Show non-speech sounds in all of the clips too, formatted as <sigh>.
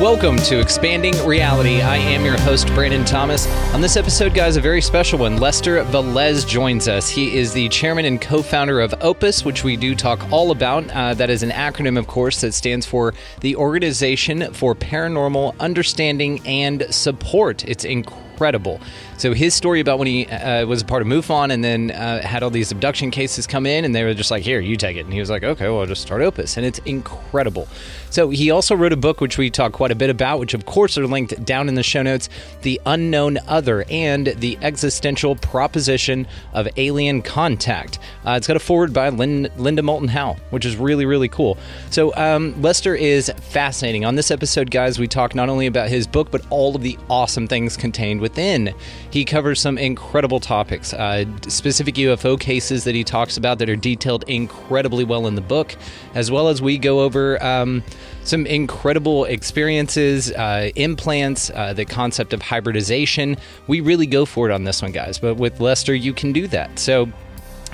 Welcome to Expanding Reality. I am your host, Brandon Thomas. On this episode, guys, a very special one. Lester Velez joins us. He is the chairman and co founder of Opus, which we do talk all about. Uh, that is an acronym, of course, that stands for the Organization for Paranormal Understanding and Support. It's incredible. So his story about when he uh, was a part of MUFON and then uh, had all these abduction cases come in, and they were just like, "Here, you take it," and he was like, "Okay, well, I'll just start Opus," and it's incredible. So he also wrote a book which we talk quite a bit about, which of course are linked down in the show notes: "The Unknown Other" and "The Existential Proposition of Alien Contact." Uh, it's got a forward by Lin- Linda Moulton Howe, which is really really cool. So um, Lester is fascinating. On this episode, guys, we talk not only about his book but all of the awesome things contained within. He covers some incredible topics, uh, specific UFO cases that he talks about that are detailed incredibly well in the book, as well as we go over um, some incredible experiences, uh, implants, uh, the concept of hybridization. We really go for it on this one, guys. But with Lester, you can do that. So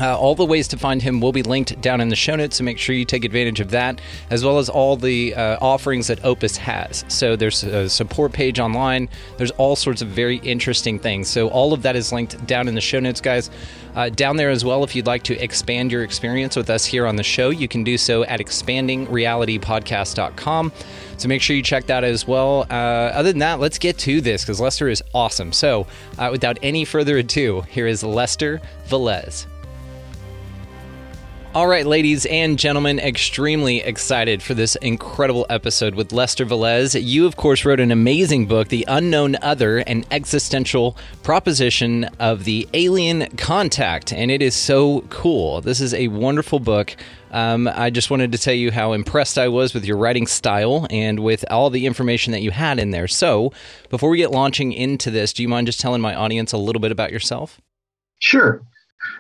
uh, all the ways to find him will be linked down in the show notes, so make sure you take advantage of that, as well as all the uh, offerings that Opus has. So there's a support page online. There's all sorts of very interesting things. So all of that is linked down in the show notes, guys. Uh, down there as well, if you'd like to expand your experience with us here on the show, you can do so at expandingrealitypodcast.com. So make sure you check that as well. Uh, other than that, let's get to this because Lester is awesome. So uh, without any further ado, here is Lester Velez. All right, ladies and gentlemen, extremely excited for this incredible episode with Lester Velez. You, of course, wrote an amazing book, The Unknown Other An Existential Proposition of the Alien Contact, and it is so cool. This is a wonderful book. Um, I just wanted to tell you how impressed I was with your writing style and with all the information that you had in there. So, before we get launching into this, do you mind just telling my audience a little bit about yourself? Sure.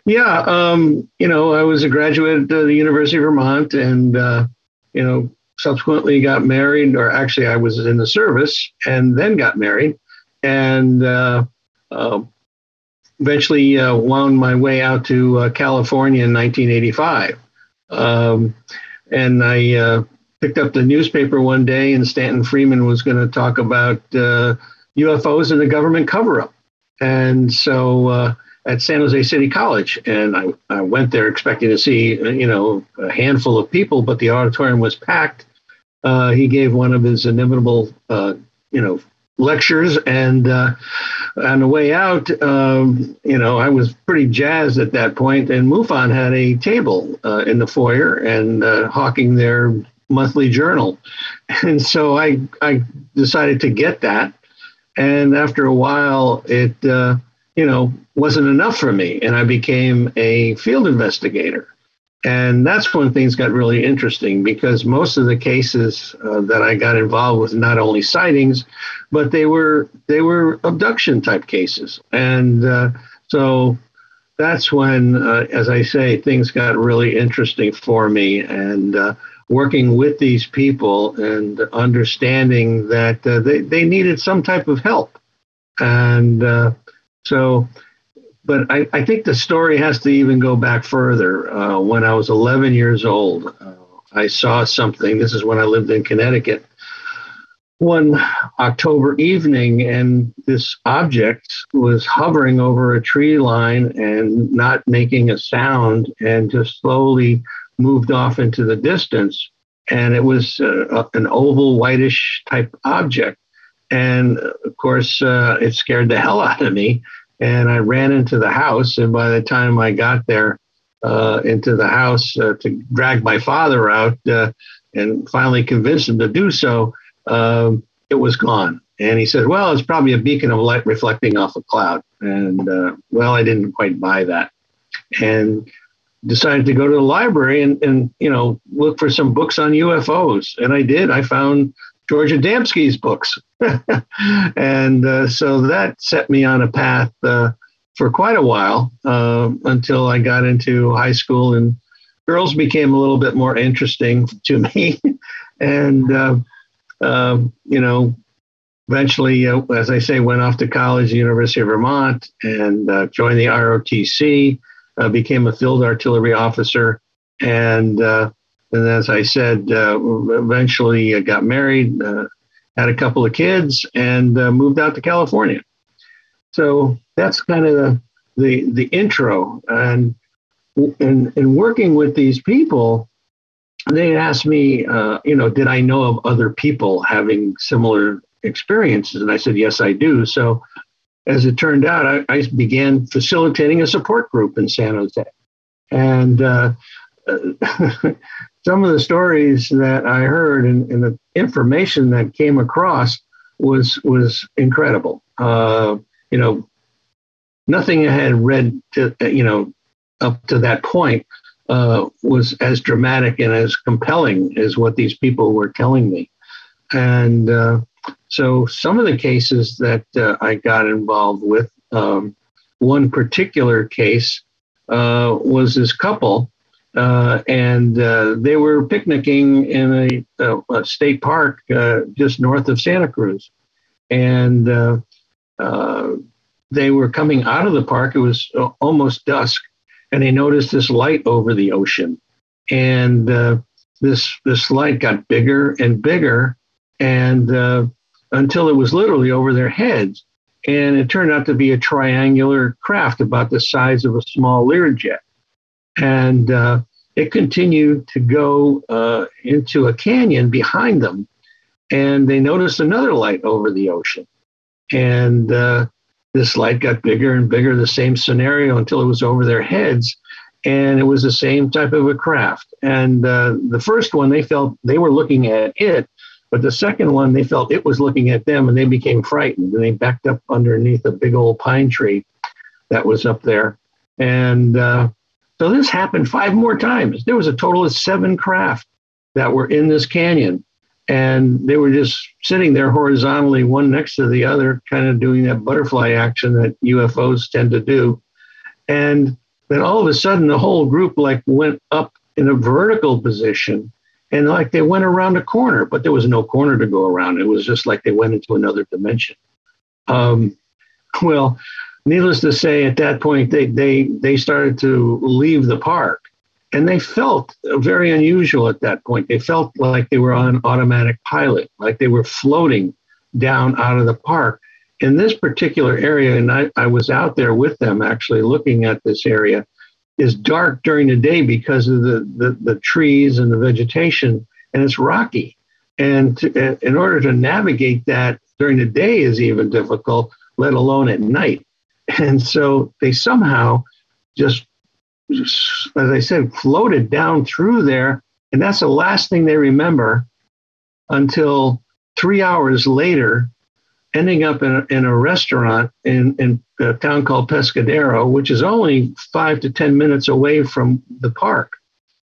Yeah, um, you know, I was a graduate of the University of Vermont, and uh, you know, subsequently got married, or actually, I was in the service and then got married, and uh, uh, eventually uh, wound my way out to uh, California in 1985. Um, and I uh, picked up the newspaper one day, and Stanton Friedman was going to talk about UFOs and the government cover-up, and so at San Jose City College, and I, I went there expecting to see you know a handful of people, but the auditorium was packed. Uh, he gave one of his inimitable uh, you know lectures, and uh, on the way out, um, you know I was pretty jazzed at that point. and MUFON had a table uh, in the foyer and uh, hawking their monthly journal, <laughs> and so I I decided to get that, and after a while it uh, you know, wasn't enough for me. And I became a field investigator. And that's when things got really interesting because most of the cases uh, that I got involved with not only sightings, but they were they were abduction type cases. And uh, so that's when, uh, as I say, things got really interesting for me. And uh, working with these people and understanding that uh, they, they needed some type of help. And uh, so, but I, I think the story has to even go back further. Uh, when I was 11 years old, uh, I saw something. This is when I lived in Connecticut. One October evening, and this object was hovering over a tree line and not making a sound, and just slowly moved off into the distance. And it was uh, an oval, whitish type object. And of course, uh, it scared the hell out of me. And I ran into the house. And by the time I got there, uh, into the house uh, to drag my father out uh, and finally convinced him to do so, um, it was gone. And he said, Well, it's probably a beacon of light reflecting off a cloud. And uh, well, I didn't quite buy that. And decided to go to the library and, and you know look for some books on UFOs. And I did. I found George Adamski's books. <laughs> and uh, so that set me on a path uh, for quite a while uh, until I got into high school and girls became a little bit more interesting <laughs> to me. and, uh, um, you know, eventually, uh, as I say, went off to college, University of Vermont, and uh, joined the ROTC, became a field artillery officer, and and as I said, uh, eventually got married, uh, had a couple of kids, and uh, moved out to California. So that's kind of the the, the intro. And in, in working with these people, they asked me, uh, you know, did I know of other people having similar experiences? And I said, yes, I do. So as it turned out, I, I began facilitating a support group in San Jose. And uh, <laughs> some of the stories that I heard and, and, the information that came across was was incredible. Uh, you know, nothing I had read, to, you know, up to that point uh, was as dramatic and as compelling as what these people were telling me. And uh, so, some of the cases that uh, I got involved with, um, one particular case uh, was this couple uh, and uh, they were picnicking in a, a, state park uh, just north of Santa Cruz. And uh, uh, they were coming out of the park. It was almost dusk, and they noticed this light over the ocean. And this this light got bigger and bigger, and until it was literally over their heads. And it turned out to be a triangular craft about the size of a small Learjet and uh, it continued to go uh, into a canyon behind them. And they noticed another light over the ocean. And uh, this light got bigger and bigger, the same scenario until it was over their heads. And it was the same type of a craft. And uh, the first one, they felt they were looking at it. But the second one, they felt it was looking at them and they became frightened. And they backed up underneath a big old pine tree that was up there. And uh, so this happened five more times. There was a total of seven craft that were in this canyon. And they were just sitting there horizontally, one next to the other, kind of doing that butterfly action that UFOs tend to do. And then all of a sudden, the whole group like went up in a vertical position and like they went around a corner, but there was no corner to go around. It was just like they went into another dimension. Um, well, needless to say, at that point, they, they, they started to leave the park. And they felt very unusual at that point. They felt like they were on automatic pilot, like they were floating down out of the park. In this particular area, and I, I was out there with them actually looking at this area, is dark during the day because of the, the, the trees and the vegetation, and it's rocky. And to, in order to navigate that during the day is even difficult, let alone at night. And so they somehow just, as I said, floated down through there. And that's the last thing they remember until three hours later, ending up in a, in a restaurant in, in a town called Pescadero, which is only five to 10 minutes away from the park.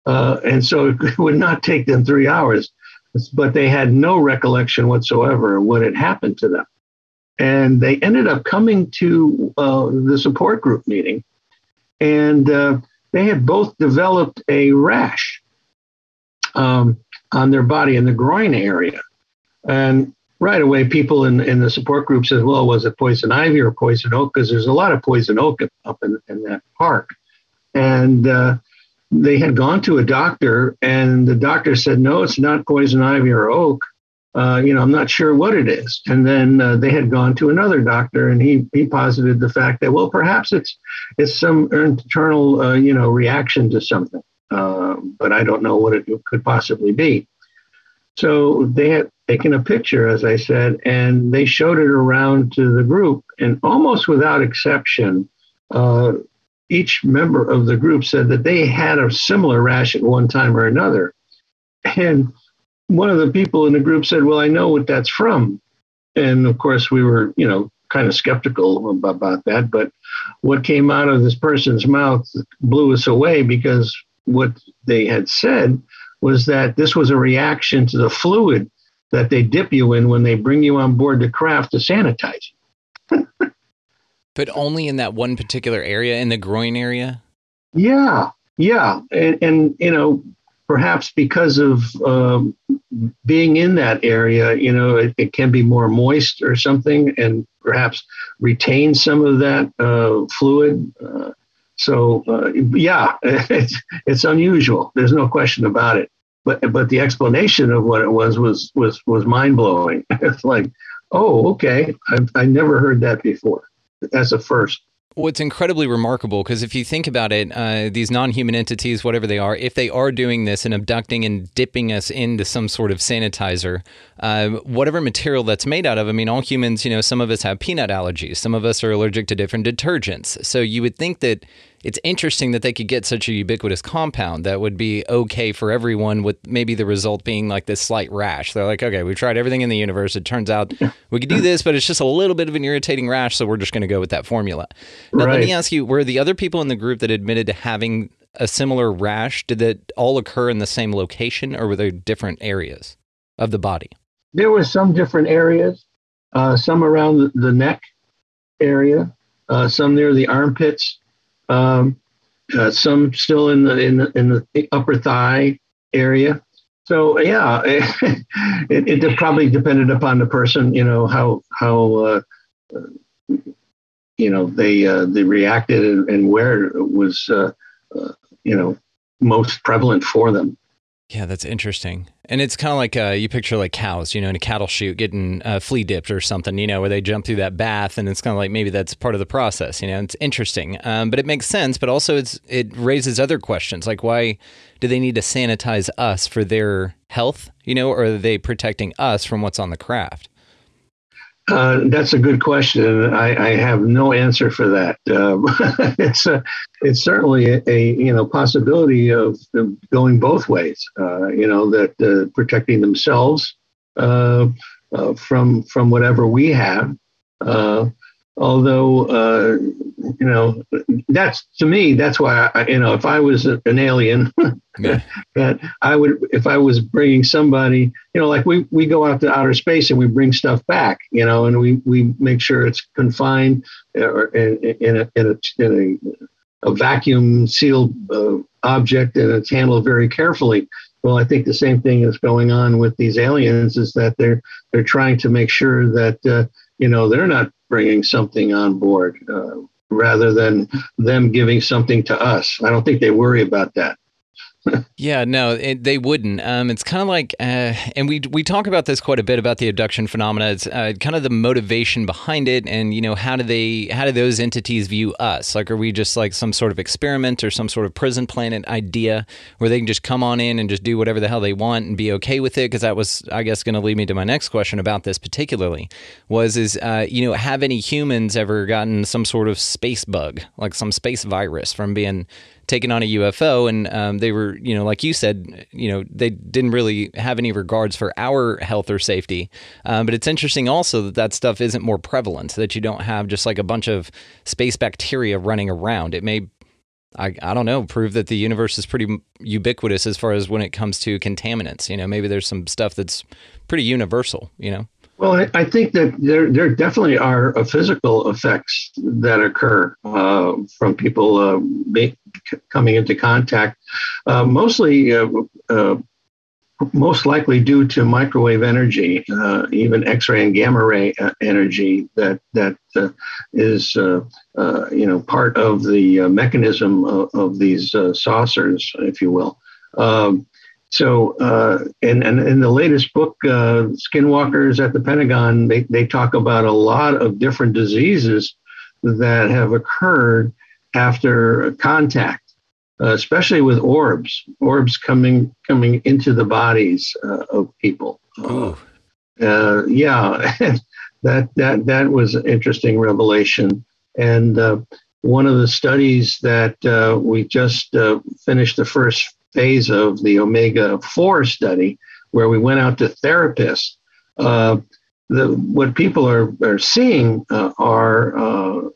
Uh, and so it <laughs> would not take them three hours, but they had no recollection whatsoever of what had happened to them. And they ended up coming to uh, the support group meeting, and uh, they had both developed a rash um, on their body in the groin area. And right away, people in, in the support group said, well, was it poison ivy or poison oak? Because there's a lot of poison oak up in, in that park. And uh, they had gone to a doctor, and the doctor said, no, it's not poison ivy or oak uh, you know, I'm not sure what it is. And then uh, they had gone to another doctor, and he he posited the fact that well, perhaps it's it's some internal uh, you know reaction to something, uh, but I don't know what it could possibly be. So they had taken a picture, as I said, and they showed it around to the group, and almost without exception, uh, each member of the group said that they had a similar rash at one time or another. And one of the people in the group said, Well, I know what that's from. And of course, we were, you know, kind of skeptical about that. But what came out of this person's mouth blew us away because what they had said was that this was a reaction to the fluid that they dip you in when they bring you on board the craft to sanitize you. <laughs> but only in that one particular area, in the groin area? Yeah, yeah. And, and you know, perhaps because of um, being in that area, you know, it, it, can be more moist or something and perhaps retain some of that uh, fluid. Uh, so, uh, yeah, <laughs> it's, it's unusual. There's no question about it. But, but the explanation of what it was was was was mind blowing. <laughs> it's like, oh, okay, I've, I never heard that before. That's a first. Well, it's incredibly remarkable because if you think about it, uh, these non human entities, whatever they are, if they are doing this and abducting and dipping us into some sort of sanitizer, uh, whatever material that's made out of, I mean, all humans, you know, some of us have peanut allergies, some of us are allergic to different detergents. So you would think that it's interesting that they could get such a ubiquitous compound that would be okay for everyone with maybe the result being like this slight rash. They're like, okay, we've tried everything in the universe. It turns out we could do this, but it's just a little bit of an irritating rash, so we're just going to go with that formula. Now, right. let me ask you, were the other people in the group that admitted to having a similar rash, did that all occur in the same location or were there different areas of the body? There were some different areas, uh, some around the neck area, uh, some near the armpits, um, uh, some still in the in the in the upper thigh area. So yeah, <laughs> it, it, it probably depended upon the person, you know, how how uh, you know they uh, they reacted and, and where it was, uh, uh, you know, most prevalent for them. Yeah, that's interesting. And it's kind of like uh, you picture like cows, you know, in a cattle chute getting uh, flea dipped or something, you know, where they jump through that bath, and it's kind of like maybe that's part of the process, you know. It's interesting, um, but it makes sense. But also, it's it raises other questions like why do they need to sanitize us for their health, you know, or are they protecting us from what's on the craft? Uh, that's a good question. I, I, have no answer for that. Um, <laughs> it's a, it's certainly a, a, you know possibility of going both ways. Uh, you know that uh, protecting themselves uh, uh, from from whatever we have, although uh, you know that's to me that's why I, you know if I was an alien <laughs> yeah. that I would if I was bringing somebody you know like we we go out to outer space and we bring stuff back you know and we we make sure it's confined uh, or in, in a in a, in a, a vacuum sealed uh, object and it's handled very carefully well, I think the same thing is going on with these aliens is that they're they're trying to make sure that uh, you know they're not bringing something on board uh, rather than them giving something to us. I don't think they worry about that. Yeah, no, it, they wouldn't. Um, it's kind of like, uh, and we we talk about this quite a bit about the abduction phenomena. It's uh, kind of the motivation behind it, and you know, how do they, how do those entities view us? Like, are we just like some sort of experiment or some sort of prison planet idea where they can just come on in and just do whatever the hell they want and be okay with it? Because that was, I guess, going to lead me to my next question about this particularly. Was is uh, you know, have any humans ever gotten some sort of space bug, like some space virus from being taken on a UFO, and um, they were, you know, like you said, you know, they didn't really have any regards for our health or safety. Um, but it's interesting also that that stuff isn't more prevalent. That you don't have just like a bunch of space bacteria running around. It may I, I don't know, prove that the universe is pretty ubiquitous as far as when it comes to contaminants. You know, maybe there's some stuff that's pretty universal, you know? Well, I, I, think that there there definitely are uh, physical effects that occur uh, from people uh, make, coming into contact, uh, mostly uh, most likely due to microwave energy, even X-ray and gamma ray energy that that is you know part of the mechanism of, of these saucers, if you will. Um, so, uh, and, and in the latest book, uh, Skinwalkers at the Pentagon, they, they talk about a lot of different diseases that have occurred after contact, uh, especially with orbs, orbs coming coming into the bodies uh, of people. Uh, yeah, <laughs> that that that was an interesting revelation. And uh, one of the studies that uh, we just uh, finished the first phase of the Omega 4 study, where we went out to therapists. Uh, the, what people are, are seeing uh, are, uh,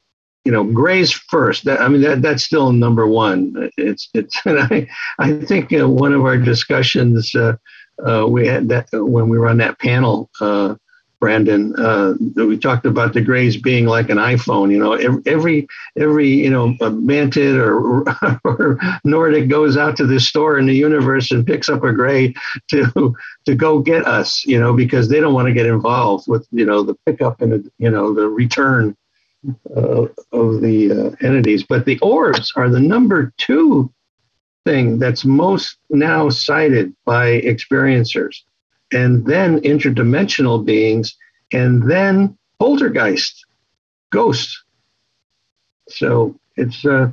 you know, grays first. That, I mean, that, that's still number one. It's, it's, <laughs> and I, I think uh, one of our discussions we had that when we were on that panel Brandon, uh, we talked about the Grays being like an iPhone. You know, every every you know Mantid or, <laughs> or Nordic goes out to this store in the universe and picks up a Gray to to go get us. You know, because they don't want to get involved with you know the pickup and you know the return uh, of the uh, entities. But the orbs are the number two thing that's most now cited by experiencers and then interdimensional beings, and then poltergeist, ghosts. So it's uh,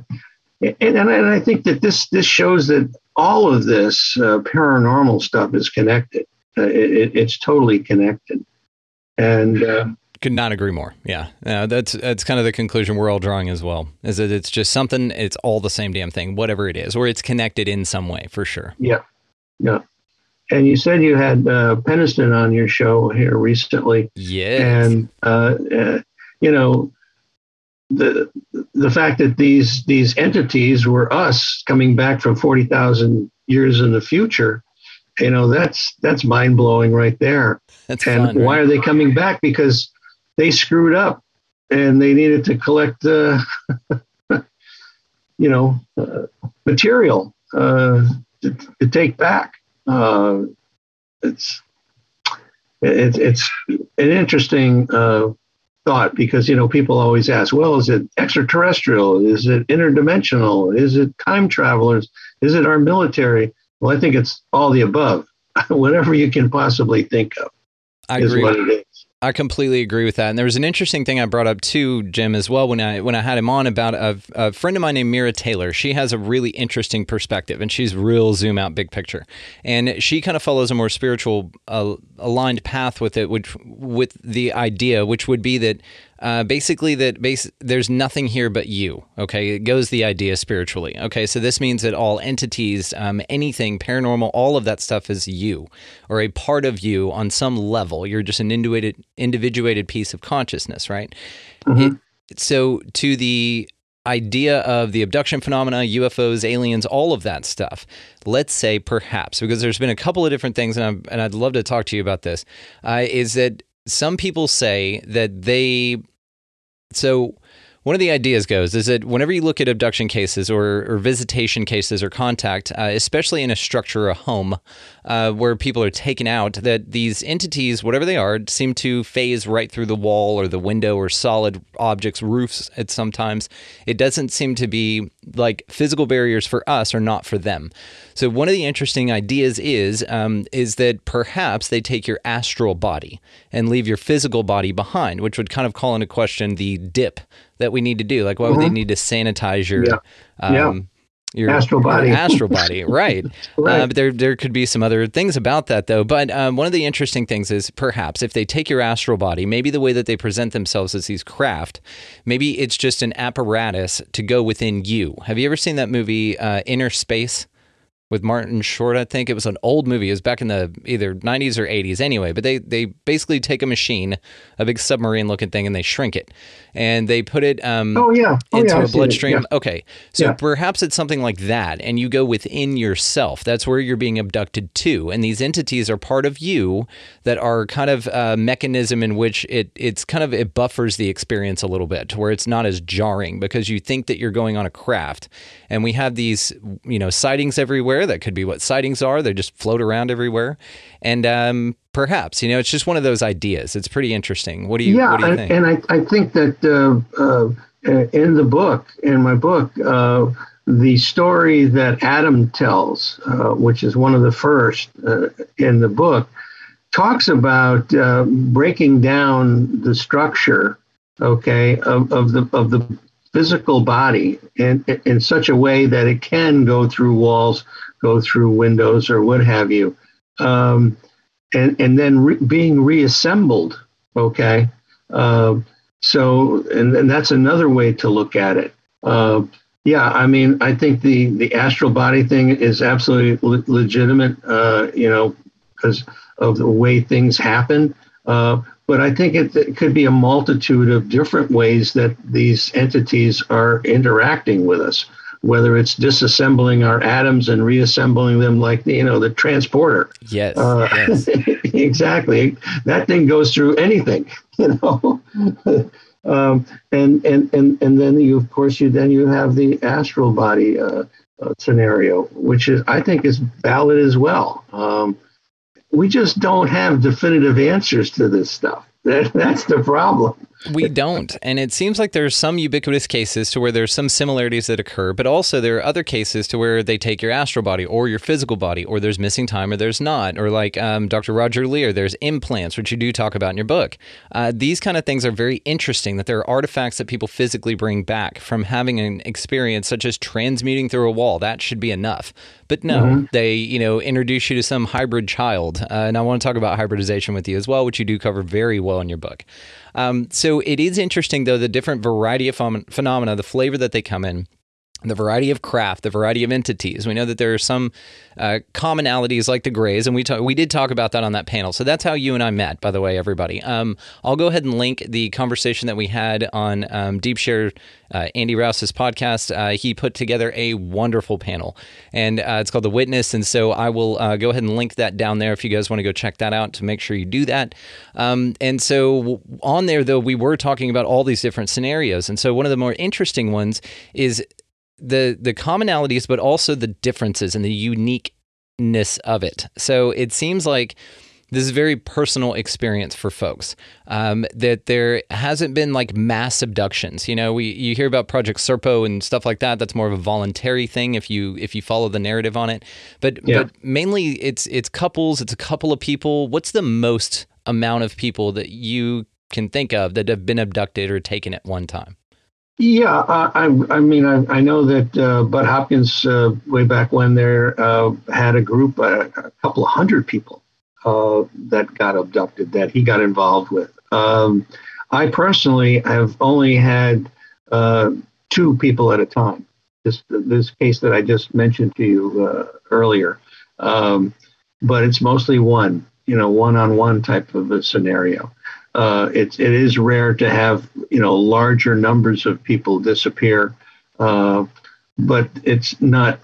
and, and I think that this this shows that all of this uh, paranormal stuff is connected. Uh, it, it's totally connected, and. Uh, could not agree more. Yeah, uh, that's that's kind of the conclusion we're all drawing as well. Is that it's just something? It's all the same damn thing, whatever it is, or it's connected in some way for sure. Yeah, yeah. And you said you had uh, Penniston on your show here recently. Yes. And uh, uh, you know the the fact that these these entities were us coming back from forty thousand years in the future, you know that's that's mind blowing right there. That's and fun, why right? are they coming back? Because they screwed up and they needed to collect, uh, <laughs> you know, uh, material uh, to, to take back uh, it's it's it's an interesting uh, thought because you know people always ask, well, is it extraterrestrial? Is it interdimensional? Is it time travelers? Is it our military? Well, I think it's all the above. <laughs> Whatever you can possibly think of I is agree. what it is. I completely agree with that. And there was an interesting thing I brought up too, Jim, as well when I when I had him on about a, a, friend of mine named Mira Taylor. She has a really interesting perspective, and she's real zoom out, big picture. And she kind of follows a more spiritual uh, aligned path with it, which with the idea, which would be that uh, basically that base, there's nothing here but you. Okay, it goes the idea spiritually. Okay, so this means that all entities, um, anything paranormal, all of that stuff is you or a part of you on some level. You're just an individuated, individuated piece of consciousness, right? Mhm. It, so to the idea of the abduction phenomena, UFOs, aliens, all of that stuff. Let's say perhaps because there's been a couple of different things, and I'm, and I'd love to talk to you about this. Uh, is that some people say that they so one of the ideas goes is that whenever you look at abduction cases or, or visitation cases or contact, uh, especially in a structure, or a home, uh, where people are taken out, that these entities, whatever they are, seem to phase right through the wall or the window or solid objects, roofs at sometimes. It doesn't seem to be like physical barriers for us or not for them. So one of the interesting ideas is um, is that perhaps they take your astral body and leave your physical body behind, which would kind of call into question the dip that we need to do. Like, why would they need to sanitize your Yeah. um, Yeah. your Astral body. your astral body, <laughs> right? Right. Uh, but there there could be some other things about that though. But um, one of the interesting things is perhaps if they take your astral body, maybe the way that they present themselves as these craft, maybe it's just an apparatus to go within you. Have you ever seen that movie uh, Innerspace? with Martin Short, I think it was an old movie. It was back in the either 90s or 80s anyway. But they they basically take a machine, a big submarine looking thing, and they shrink it, and they put it um, Oh yeah, oh, into yeah, a I've seen it. bloodstream. Yeah. Okay, so Yeah. perhaps it's something like that, and you go within yourself. That's where you're being abducted to, and these entities are part of you that are kind of a mechanism in which it it's kind of it buffers the experience a little bit, to where it's not as jarring because you think that you're going on a craft, and we have these you know sightings everywhere. That could be what sightings are. They just float around everywhere, and um, perhaps you know it's just one of those ideas. It's pretty interesting. What do you yeah, what do you and, think? and I, I think that uh, uh, in the book, in my book, uh, the story that Adam tells, uh, which is one of the first uh, in the book, talks about uh, breaking down the structure, okay, of, of the of the physical body in in such a way that it can go through walls, go through windows, or what have you, um, and and then re- being reassembled, okay. Um, so, and, and that's another way to look at it. Uh, yeah, I mean, I think the the astral body thing is absolutely le- legitimate. Uh, you know, because of the way things happen. Uh, but I think it, it, could be a multitude of different ways that these entities are interacting with us. Whether it's disassembling our atoms and reassembling them, like the, you know the transporter. Yes. Uh, yes. <laughs> exactly. That thing goes through anything. <laughs> You know. um, and and and and then you, of course, you then you have the astral body uh, uh, scenario, which is I think is valid as well. Um, we just don't have definitive answers to this stuff. That, <laughs> that's the problem. We don't. And it seems like there's some ubiquitous cases to where there's some similarities that occur, but also there are other cases to where they take your astral body or your physical body, or there's missing time or there's not. Or like um, Dr. Roger Leir, there's implants, which you do talk about in your book. Uh, these kind of things are very interesting that there are artifacts that people physically bring back from having an experience such as transmuting through a wall. That should be enough. But no, mm-hmm. they, you know, introduce you to some hybrid child. Uh, and I want to talk about hybridization with you as well, which you do cover very well in your book. Um, so it is interesting, though, the different variety of ph- phenomena, the flavor that they come in the variety of craft, the variety of entities. We know that there are some uh, commonalities like the Greys, and we talk, we did talk about that on that panel. So that's how you and I met, by the way, everybody. Um, I'll go ahead and link the conversation that we had on um, DeepShare, uh, Andy Rouse's podcast. Uh, he put together a wonderful panel, and uh, it's called The Witness. And so I will uh, go ahead and link that down there if you guys want to go check that out to make sure you do that. Um, and so on there, though, we were talking about all these different scenarios. And so one of the more interesting ones is the the commonalities, but also the differences and the uniqueness of it. So it seems like this is a very personal experience for folks. Um, that there hasn't been like mass abductions. You know, we you hear about Project Serpo and stuff like that. That's more of a voluntary thing if you if you follow the narrative on it. But yeah. but mainly it's it's couples. It's a couple of people. What's the most amount of people that you can think of that have been abducted or taken at one time? Yeah, I, I mean, I, I know that uh, Bud Hopkins, uh, way back when, there uh, had a group, uh, a couple of hundred people uh, that got abducted that he got involved with. Um, I personally have only had two people at a time. This this case that I just mentioned to you earlier, um, but it's mostly one, you know, one-on-one type of a scenario uh, it, it is rare to have you know larger numbers of people disappear, uh, but it's not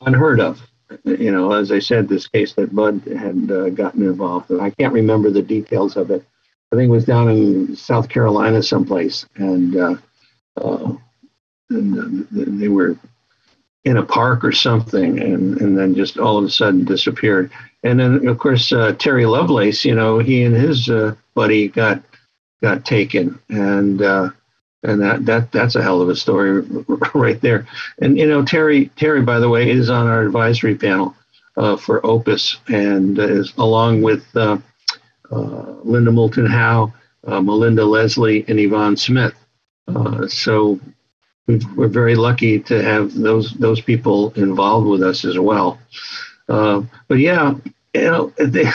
unheard of. You know, as I said, this case that Bud had uh, gotten involved in, I can't remember the details of it. I think it was down in South Carolina someplace, and, uh, uh, and they were in a park or something, and, and then just all of a sudden disappeared. And then, of course, uh, Terry Lovelace, you know, he and his uh, buddy got got taken, and uh, and that that that's a hell of a story <laughs> right there. And you know, Terry Terry, by the way, is on our advisory panel uh, for Opus, and is along with uh, uh, Linda Moulton Howe, Melinda Leslie, and Yvonne Smith. so we're very lucky to have those those people involved with us as well. Uh, but yeah, you know, they,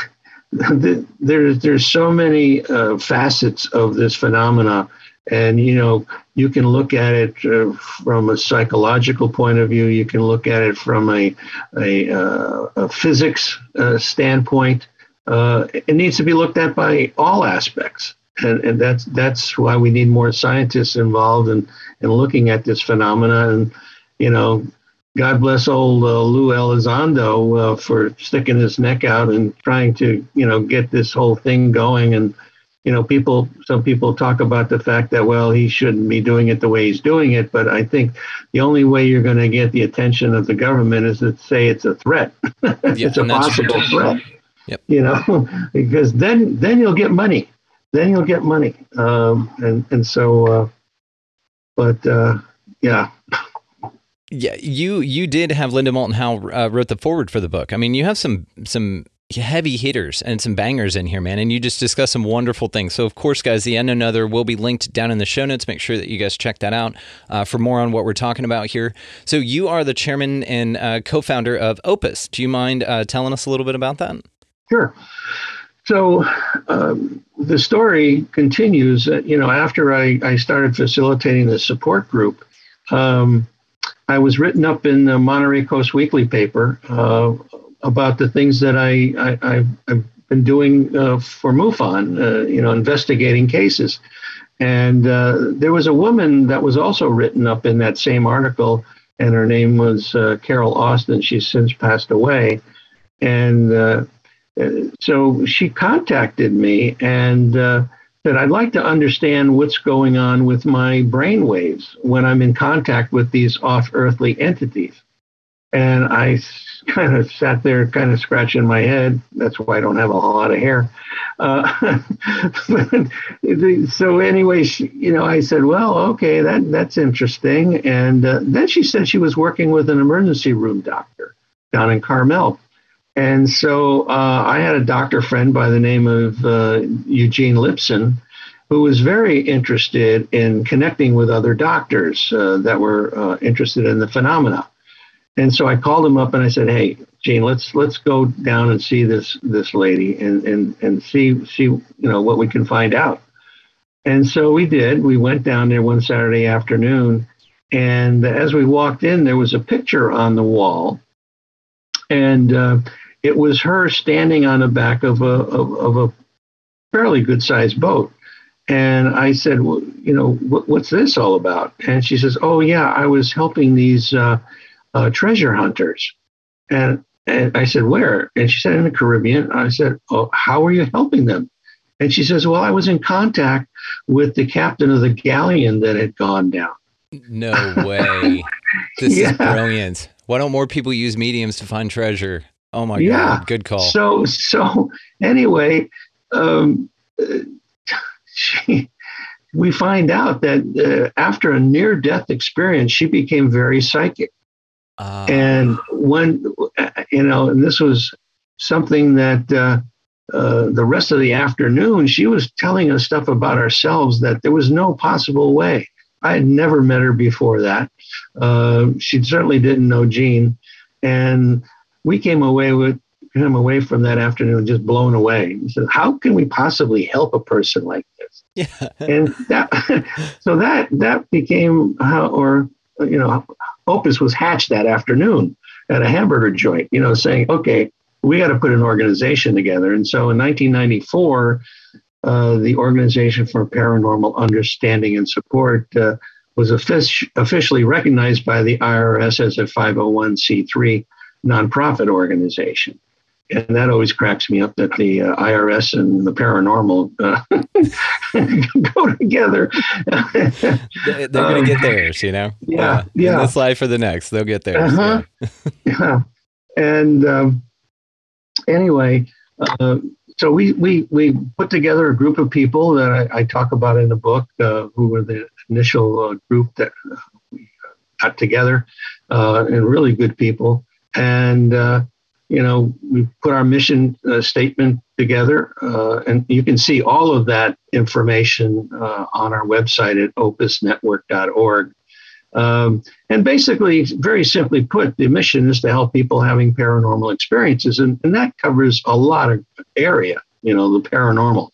there's there's so many uh, facets of this phenomena, and you know, you can look at it uh, from a psychological point of view. You can look at it from a a, uh, a physics uh, standpoint. it needs to be looked at by all aspects and, and that's that's why we need more scientists involved in, in looking at this phenomena. And you know, God bless old uh, Lou Elizondo uh, for sticking his neck out and trying to you know get this whole thing going. And you know, people some people talk about the fact that well he shouldn't be doing it the way he's doing it, but I think the only way you're going to get the attention of the government is to say it's a threat. <laughs> it's a possible threat. Yep. You know, <laughs> because then then you'll get money then you'll get money. Um, and and so, uh, but uh, yeah. <laughs> Yeah, you you did have Linda Moulton Howe uh, wrote the forward for the book. I mean, you have some some heavy hitters and some bangers in here, man. And you just discussed some wonderful things. So, of course, guys, The Unknown Other will be linked down in the show notes. Make sure that you guys check that out uh, for more on what we're talking about here. So, you are the chairman and uh, co-founder of Opus. Do you mind uh, telling us a little bit about that? Sure. So um, the story continues. That, you know, after I, I started facilitating the support group, um, I was written up in the Monterey Coast Weekly paper uh, about the things that I, I, have been doing uh, for MUFON, uh, you know, investigating cases. And uh, there was a woman that was also written up in that same article, and her name was uh, Carol Austin. She's since passed away. And uh, so she contacted me and that I'd like to understand what's going on with my brain waves when I'm in contact with these off earthly entities. And I kind of sat there, kind of scratching my head. That's why I don't have a whole lot of hair. Uh, <laughs> so, anyway, you know, I said, "Well, okay, that that's interesting." And uh, then she said she was working with an emergency room doctor down in Carmel, and so uh, I had a doctor friend by the name of uh, Eugene Lipson who was very interested in connecting with other doctors uh, that were uh, interested in the phenomena. And so I called him up and I said, "Hey, Gene, let's let's go down and see this this lady and and and see see you know what we can find out." And so we did. We went down there one Saturday afternoon, and as we walked in, there was a picture on the wall, and uh, it was her standing on the back of a of, of a fairly good sized boat. And I said, well, you know, what, what's this all about? And she says, oh yeah, I was helping these uh, uh, treasure hunters. And and I said, where? And she said, in the Caribbean. I said, oh, how are you helping them? And she says, well, I was in contact with the captain of the galleon that had gone down. No way. <laughs> this yeah. is brilliant. Why don't more people use mediums to find treasure? Oh my yeah. God. Good call. So, so anyway, um, she, <laughs> we find out that uh, after a near death experience, she became very psychic. Uh. And when, you know, and this was something that uh, uh, the rest of the afternoon, she was telling us stuff about ourselves that there was no possible way. I had never met her before that. Uh, she certainly didn't know Gene. And we came away with him away from that afternoon just blown away. He said, "How can we possibly help a person like this?" Yeah. and that, <laughs> so that that became how, or you know, Opus was hatched that afternoon at a hamburger joint. You know, saying, "Okay, we got to put an organization together." And so in 1994, uh, the Organization for Paranormal Understanding and Support uh, was officially recognized by the IRS as a 501c3 nonprofit organization and that always cracks me up that the uh, IRS and the paranormal uh, <laughs> go together. They're going to get theirs, you know. Yeah, uh, yeah. In this life or the next, they'll get theirs. Uh-huh. Yeah. <laughs> yeah. And um, anyway, uh, so we, we we put together a group of people that I, I talk about in the book, uh, who were the initial uh, group that we got together, and really good people, and you know, we put our mission uh, statement together, uh, and you can see all of that information uh, on our website at opusnetwork.org. Um, and basically, very simply put, the mission is to help people having paranormal experiences, and, and that covers a lot of area. You know, the paranormal.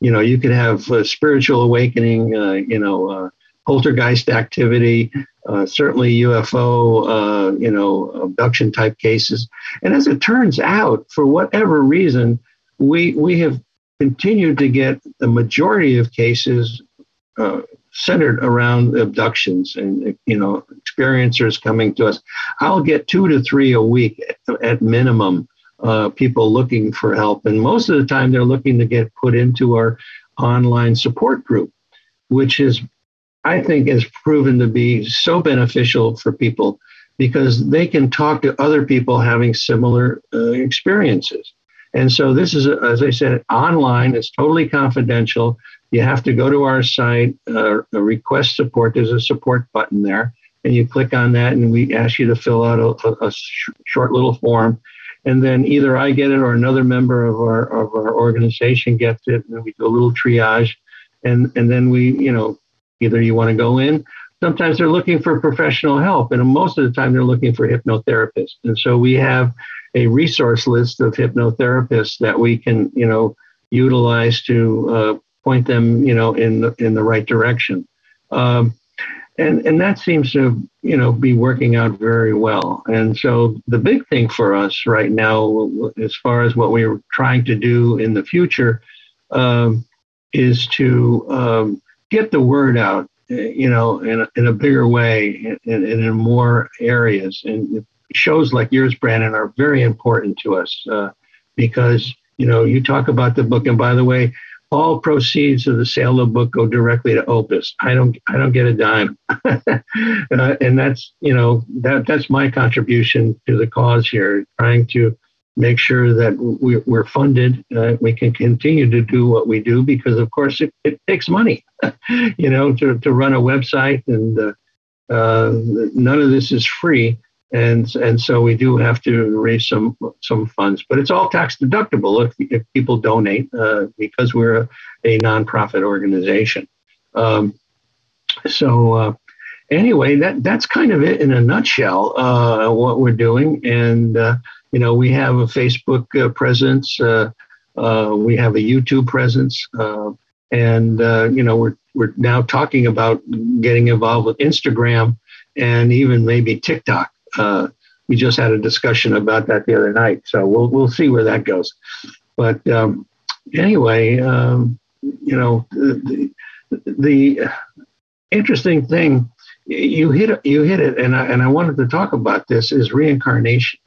You know, you could have spiritual awakening. Uh, you know, uh, poltergeist activity, uh, certainly UFO, uh, you know, abduction type cases. And as it turns out, for whatever reason, we we have continued to get the majority of cases uh, centered around abductions and you know experiencers coming to us. I'll get two to three a week at, at minimum. Uh, people looking for help, and most of the time they're looking to get put into our online support group, which is I think has proven to be so beneficial for people because they can talk to other people having similar uh, experiences. And so this is, as I said, online. It's totally confidential. You have to go to our site, uh, request support. There's a support button there, and you click on that, and we ask you to fill out a, a sh- short little form. And then either I get it or another member of our of our organization gets it, and we do a little triage, and and then we you know Either you want to go in. Sometimes they're looking for professional help, and most of the time they're looking for hypnotherapists. And so we have a resource list of hypnotherapists that we can, you know, utilize to uh, point them, you know, in the, in the right direction. Um, and and that seems to you know be working out very well. And so the big thing for us right now, as far as what we're trying to do in the future, um, is to um, get the word out. You know, in a, in a bigger way, and in, in, more areas, and shows like yours, Brandon, are very important to us uh, because you know you talk about the book, and by the way, all proceeds of the sale of the book go directly to Opus. I don't I don't get a dime, <laughs> uh, and that's you know that that's my contribution to the cause here, trying to make sure that we're, funded. Uh, we can continue to do what we do because, of course, it, it takes money, <laughs> you know, to, to run a website, and uh, uh, none of this is free and and so we do have to raise some some funds, but it's all tax deductible if, if people donate uh, because we're a, a nonprofit organization. Um, so uh, anyway, that that's kind of it in a nutshell. Uh, what we're doing, and you know, we have a Facebook uh, presence, uh, we have a YouTube presence, and you know, we're we're now talking about getting involved with Instagram and even maybe TikTok uh, we just had a discussion about that the other night, so we'll we'll see where that goes. But um, anyway, um, you know, the, the, interesting thing you hit you hit it, and I and I wanted to talk about this is reincarnation,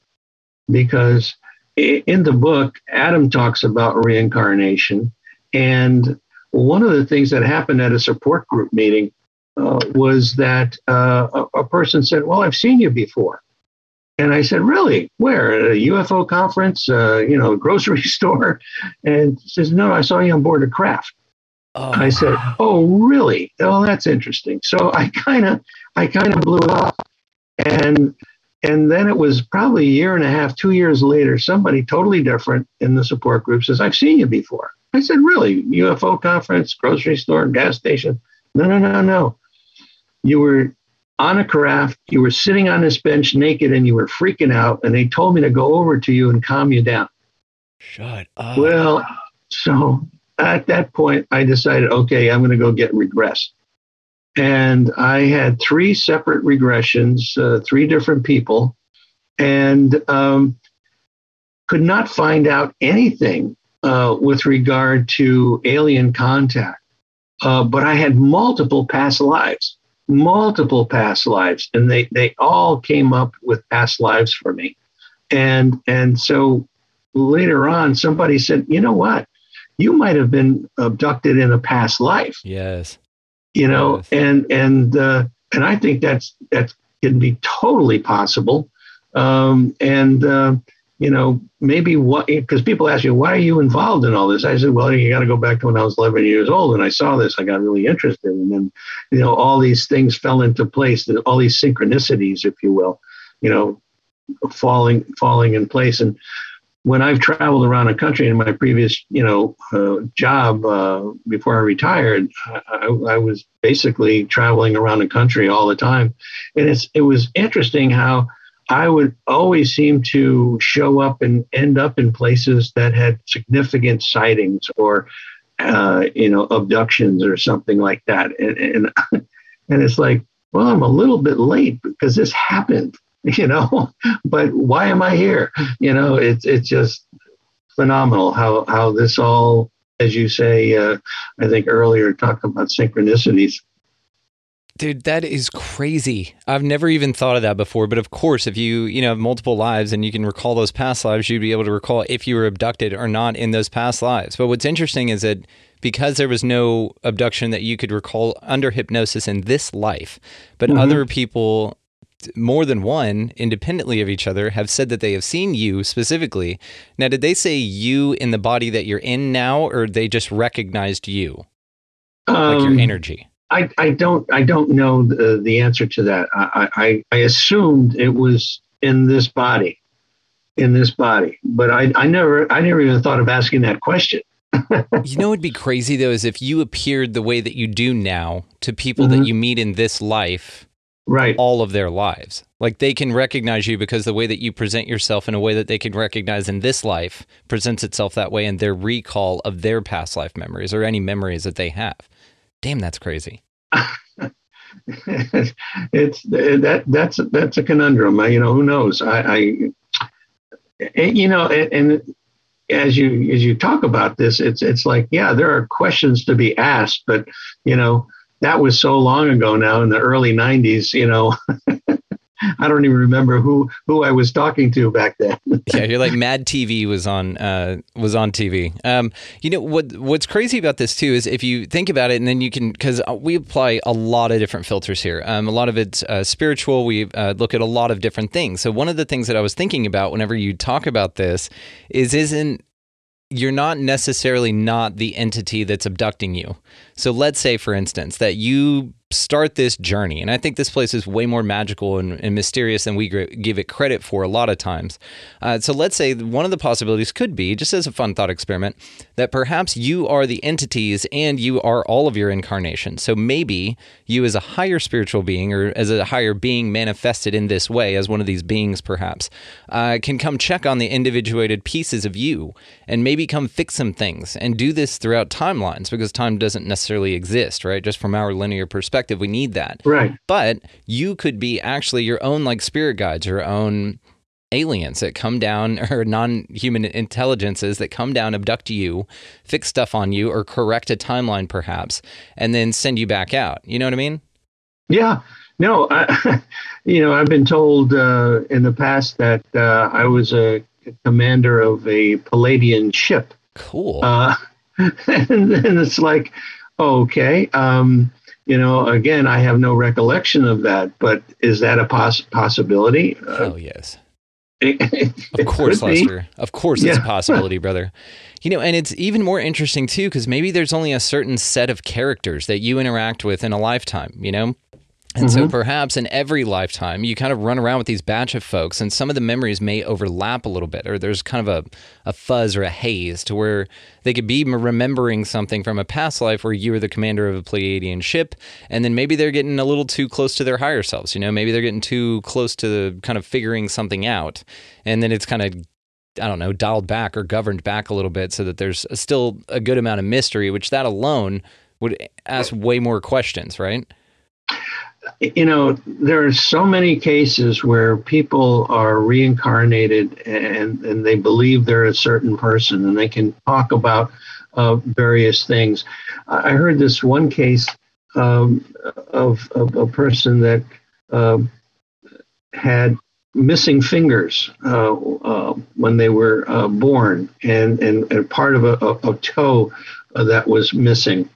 because in the book Adam talks about reincarnation, and one of the things that happened at a support group meeting uh, was that uh, a, a, person said, "Well, I've seen you before," and I said, "Really? Where? At a UFO conference? Uh, you know, grocery <laughs> store?" And says, "No, I saw you on board a craft." Oh. I said, "Oh, really? Oh, that's interesting." So I kind of, I kind of blew up, and and then it was probably a year and a half, two years later, somebody totally different in the support group says, "I've seen you before." I said, "Really? UFO conference, grocery store, gas station?" No, no, no, no you were on a craft, you were sitting on this bench naked and you were freaking out, and they told me to go over to you and calm you down. Shut up. Well, so at that point, I decided, okay, I'm going to go get regress. And I had three separate regressions, uh, three different people, and um, could not find out anything uh, with regard to alien contact. Uh, but I had multiple past lives multiple past lives and they they all came up with past lives for me. And and so later on somebody said you know what? You might have been abducted in a past life. Yes you know yes. and and uh, and i think that's that can be totally possible um, and uh, you know, maybe what, because people ask you, why are you involved in all this? I said, well, you got to go back to when I was 11 years old and I saw this. I got really interested. And then, you know, all these things fell into place, all these synchronicities, if you will, you know, falling, falling in place. And when I've traveled around the country in my previous, you know, uh, job uh, before I retired, I, I was basically traveling around the country all the time. And it's, it was interesting how, I would always seem to show up and end up in places that had significant sightings or, uh, you know, abductions or something like that. And, and, <laughs> and it's like, well, I'm a little bit late because this happened, <laughs> you know, but why am I here? You know, it's, it's just phenomenal how, how this all, as you say, uh, I think earlier, talked about synchronicities Dude, that is crazy. I've never even thought of that before. But of course, if you, you know, have multiple lives and you can recall those past lives, you'd be able to recall if you were abducted or not in those past lives. But what's interesting is that because there was no abduction that you could recall under hypnosis in this life, but mm-hmm. other people, more than one, independently of each other, have said that they have seen you specifically. Now, did they say you in the body that you're in now, or they just recognized you? Um, like your um, energy? I, I don't I don't know the, the answer to that. I, I, I assumed it was in this body, in this body, but I, I never I never even thought of asking that question. <laughs> you know, it'd be crazy though, is if you appeared the way that you do now to people mm-hmm. that you meet in this life, right, all of their lives. Like they can recognize you because the way that you present yourself in a way that they can recognize in this life presents itself that way in their recall of their past life memories or any memories that they have. Damn, that's crazy. <laughs> it's that that's that's a conundrum. You know, who knows? I, I eh, you know, and, and as you as you talk about this, it's it's like yeah, there are questions to be asked, but you know that was so long ago now in the early '90s. You know, <laughs> I don't even remember who who I was talking to back then. <laughs> yeah, you're like Mad TV was on uh, was on TV. Um, you know what what's crazy about this too is if you think about it, and then you can because uh, we apply a lot of different filters here. Um, a lot of it's uh, spiritual. We uh, look at a lot of different things. So one of the things that I was thinking about whenever you talk about this is isn't you're not necessarily not the entity that's abducting you. So let's say, for instance, that you start this journey. And I think this place is way more magical and, and mysterious than we give it credit for a lot of times. Uh, so let's say one of the possibilities could be, just as a fun thought experiment, that perhaps you are the entities and you are all of your incarnations. So maybe you, as a higher spiritual being or as a higher being manifested in this way, as one of these beings perhaps, uh, can come check on the individuated pieces of you and maybe come fix some things and do this throughout timelines because time doesn't necessarily exist, right? Just from our linear perspective perspective, we need that. Right. But you could be actually your own like spirit guides, your own aliens that come down <laughs> or non-human intelligences that come down abduct you fix stuff on you or correct a timeline perhaps and then send you back out. You know what i mean? Yeah. No I, <laughs> you know i've been told uh, in the past that uh, i was a commander of a Pleiadian ship. Cool. Uh, <laughs> and, and it's like okay um, you know, again, I have no recollection of that, but is that a poss- possibility? Uh, oh, yes. <laughs> of course, Lester. Of course, it's a possibility, brother. You know, and it's even more interesting too, because maybe there's only a certain set of characters that you interact with in a lifetime. You know, and mm-hmm. so perhaps in every lifetime, you kind of run around with these batch of folks, and some of the memories may overlap a little bit, or there's kind of a, a fuzz or a haze to where they could be remembering something from a past life where you were the commander of a Pleiadian ship, and then maybe they're getting a little too close to their higher selves. You know, maybe they're getting too close to kind of figuring something out, and then it's kind of I don't know, dialed back or governed back a little bit so that there's still a good amount of mystery, which that alone would ask way more questions, right? You know, there are so many cases where people are reincarnated and, and they believe they're a certain person and they can talk about uh, various things. I heard this one case um, of, of, a person that uh, had missing fingers uh, uh when they were uh, born and, and, and, part of a, a, a toe that was missing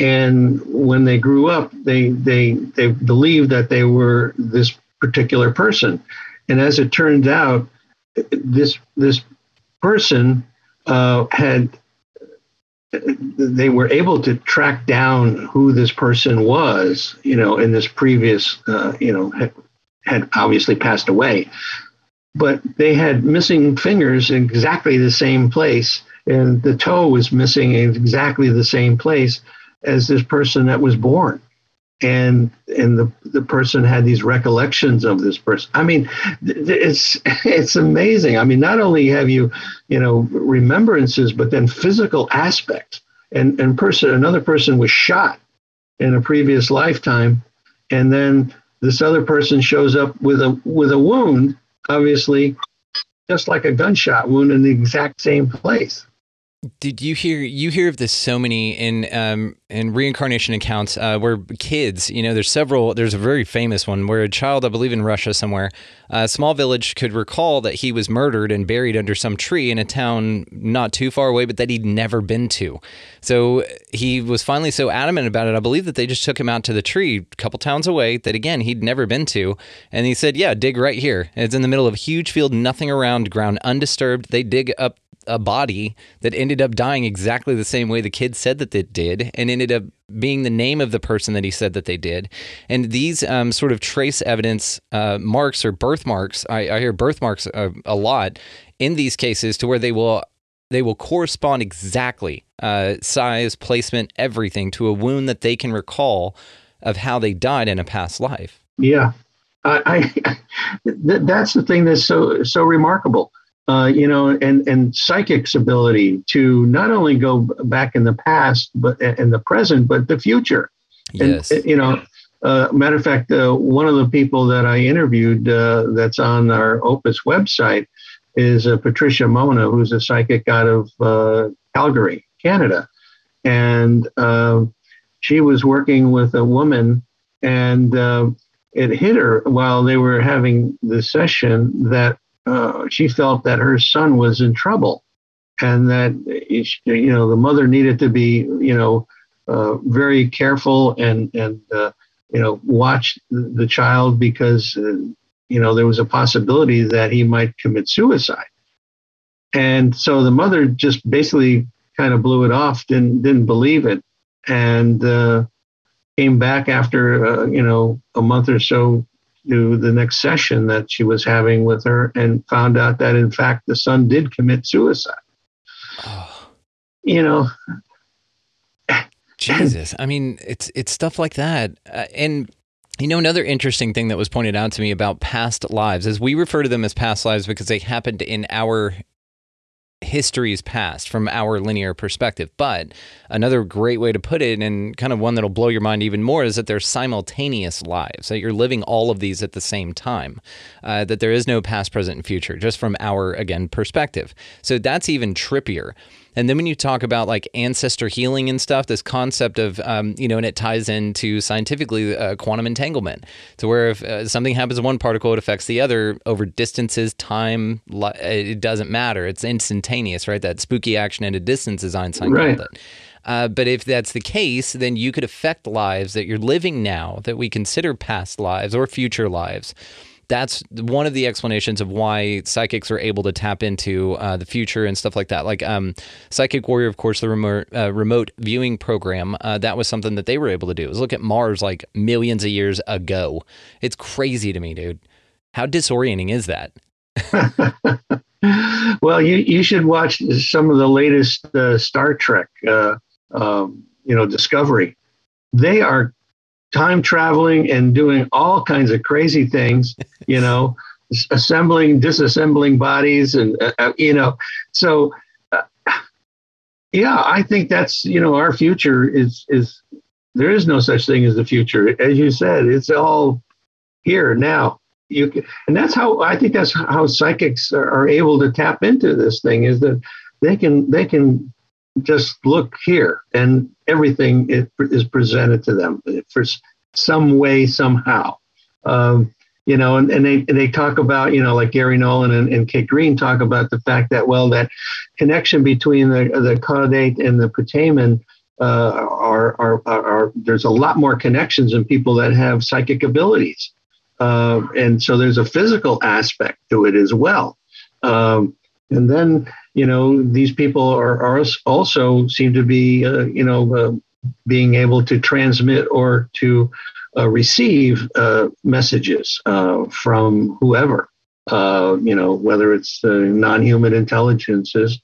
and when they grew up they they they believed that they were this particular person. And as it turned out this this person uh, had they were able to track down who this person was you know in this previous uh, you know had, had obviously passed away. But they had missing fingers in exactly the same place and the toe was missing in exactly the same place as this person that was born. And and the the person had these recollections of this person. I mean it's <laughs> it's amazing. I mean not only have you you know remembrances but then physical aspects. And and person another person was shot in a previous lifetime. And then this other person shows up with a with a wound obviously just like a gunshot wound in the exact same place did you hear you hear of this so many in um, in reincarnation accounts uh, where kids, you know, there's several. There's a very famous one where a child, I believe in Russia somewhere, a small village could recall that he was murdered and buried under some tree in a town not too far away, but that he'd never been to. So he was finally so adamant about it. I believe that they just took him out to the tree a couple towns away that again he'd never been to, and he said, "Yeah, dig right here." It's in the middle of a huge field, nothing around, ground undisturbed. They dig up a body that ended up dying exactly the same way the kid said that it did, and ended up being the name of the person that he said that they did. And these um, sort of trace evidence uh, marks or birthmarks, I, I hear birthmarks a, a, lot in these cases, to where they will they will correspond exactly uh, size, placement, everything to a wound that they can recall of how they died in a past life. Yeah, I, I <laughs> that's the thing that's so so remarkable uh, you know, and and psychic's ability to not only go back in the past, but in the present, but the future. Yes. And, you know, uh, matter of fact, uh, one of the people that I interviewed uh, that's on our Opus website is uh, Patricia Mona, who's a psychic out of uh, Calgary, Canada. And uh, she was working with a woman, and it hit her while they were having the session that she felt that her son was in trouble and that, you know, the mother needed to be, you know, very careful and, and you know, watch the child because, uh, you know, there was a possibility that he might commit suicide. And so the mother just basically kind of blew it off, didn't didn't believe it, and uh, came back after uh, you know a month or so to the next session that she was having with her, and found out that in fact the son did commit suicide. Oh. You know, Jesus, I mean, it's it's stuff like that, uh, and you know, another interesting thing that was pointed out to me about past lives is we refer to them as past lives because they happened in our history's past from our linear perspective. But another great way to put it, and kind of one that'll blow your mind even more, is that they're simultaneous lives, that you're living all of these at the same time, uh, that there is no past, present, and future, just from our, again, perspective. So that's even trippier. And then when you talk about like ancestor healing and stuff, this concept of, um, you know, and it ties into scientifically uh, quantum entanglement to where if uh, something happens to one particle, it affects the other over distances, time, li- it doesn't matter. It's instantaneous, right? That spooky action at a distance, is Einstein right. called it. Uh, but if that's the case, then you could affect lives that you're living now that we consider past lives or future lives that's one of the explanations of why psychics are able to tap into uh, the future and stuff like that. Like um, Psychic Warrior, of course, the remote, uh, remote viewing program, uh, that was something that they were able to do. Was look at Mars like millions of years ago. It's crazy to me, dude. How disorienting is that? <laughs> <laughs> well, you you should watch some of the latest uh, Star Trek. Uh, um, you know, Discovery. They are time traveling and doing all kinds of crazy things, you <laughs> know, assembling, disassembling bodies, and uh, uh, you know, so uh, yeah, I think that's you know our future is is there is no such thing as the future, as you said, it's all here now. You can, and that's how I think that's how psychics are, are able to tap into this thing is that they can they can just look here and everything is presented to them for some way somehow. Um, you know and, and they they talk about you know like Garry Nolan and, and Kit Green talk about the fact that well that connection between the the caudate and the putamen uh, are, are, are, are, there's a lot more connections in people that have psychic abilities. Uh, and so there's a physical aspect to it as well. Um, and then you know these people are, are also seem to be uh, you know uh, being able to transmit or to uh, receive uh, messages uh, from whoever uh, you know whether it's non-human intelligences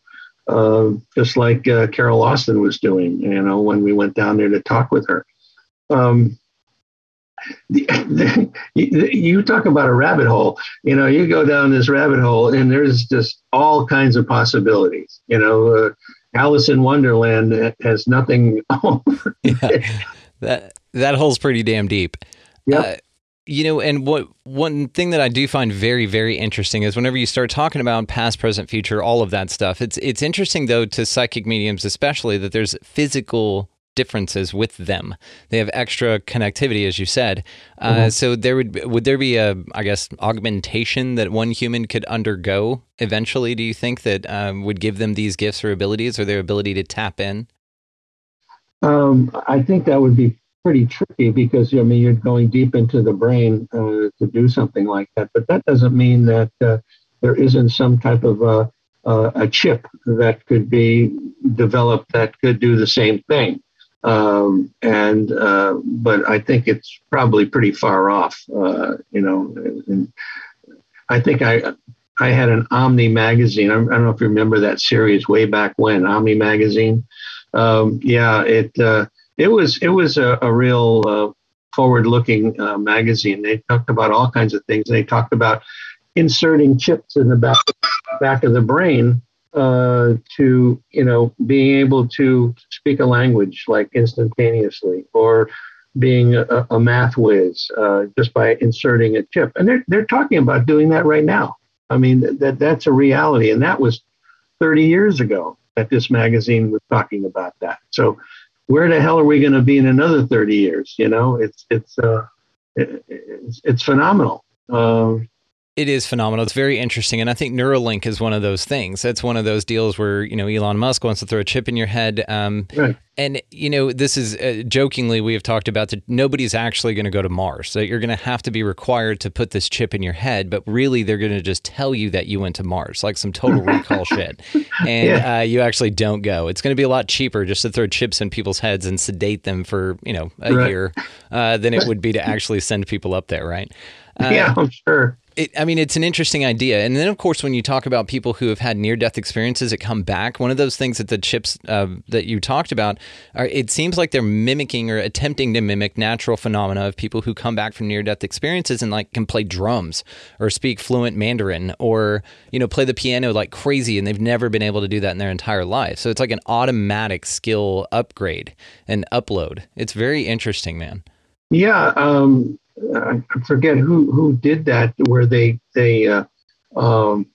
just like carol austin was doing you know when we went down there to talk with her. Um, the, the, you talk about a rabbit hole. You know, you go down this rabbit hole, and there's just all kinds of possibilities. You know, uh, Alice in Wonderland has nothing. <laughs> yeah, that that hole's pretty damn deep. Yeah. Uh, you know, and what one thing that I do find very, very interesting is whenever you start talking about past, present, future, all of that stuff. It's it's interesting though to psychic mediums, especially that there's physical differences with them. They have extra connectivity, as you said. Uh, mm-hmm. So there would would there be a I guess augmentation that one human could undergo eventually? Do you think that um, would give them these gifts or abilities, or their ability to tap in? Um, I think that would be pretty tricky because I mean you're going deep into the brain uh, to do something like that. But that doesn't mean that uh, there isn't some type of uh, uh a chip that could be developed that could do the same thing. Um, and uh, but I think it's probably pretty far off. Uh, you know, and I think I I had an Omni magazine. I don't know if you remember that series way back when Omni magazine. Um, yeah, it uh, it was it was a, a real uh, forward-looking uh, magazine. They talked about all kinds of things. They talked about inserting chips in the back back of the brain uh, to you know being able to speak a language like instantaneously or being a, a math whiz uh, just by inserting a chip. And they're, they're talking about doing that right now. I mean, that, that's a reality. And that was 30 years ago that this magazine was talking about that. So where the hell are we going to be in another 30 years? You know, it's, it's, uh, it, it's, it's phenomenal. Um, it is phenomenal. It's very interesting, and I think Neuralink is one of those things. That's one of those deals where you know Elon Musk wants to throw a chip in your head, um, right. and you know this is uh, jokingly we have talked about that nobody's actually going to go to Mars. That you're going to have to be required to put this chip in your head, but really they're going to just tell you that you went to Mars, like some total <laughs> recall shit, and yeah. uh, you actually don't go. It's going to be a lot cheaper just to throw chips in people's heads and sedate them for you know a right. year uh, than it would be to actually send people up there, right? <laughs> Uh, yeah, I'm sure it, I mean, it's an interesting idea. And then, of course, when you talk about people who have had near death experiences that come back, one of those things that the chips uh, that you talked about, are, it seems like they're mimicking or attempting to mimic natural phenomena of people who come back from near death experiences and like can play drums or speak fluent Mandarin or, you know, play the piano like crazy. And they've never been able to do that in their entire life. So it's like an automatic skill upgrade and upload. It's very interesting, man. Yeah. Um, I forget who who did that, where they they uh, um,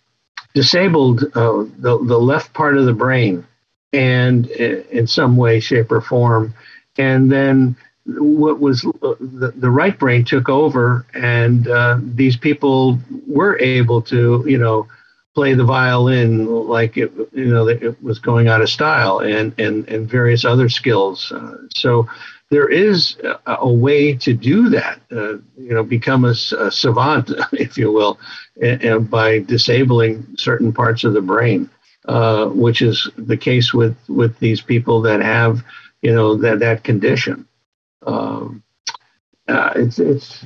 disabled uh, the the left part of the brain, and in some way, shape, or form, and then what was uh, the, the right brain took over, and uh, these people were able to, you know, play the violin like it, you know, it was going out of style, and and and various other skills. Uh, so there is a, a, way to do that. Uh, you know, become a, a savant, <laughs> if you will, and, and by disabling certain parts of the brain, uh, which is the case with with these people that have, you know, that that condition. Um, uh, it's it's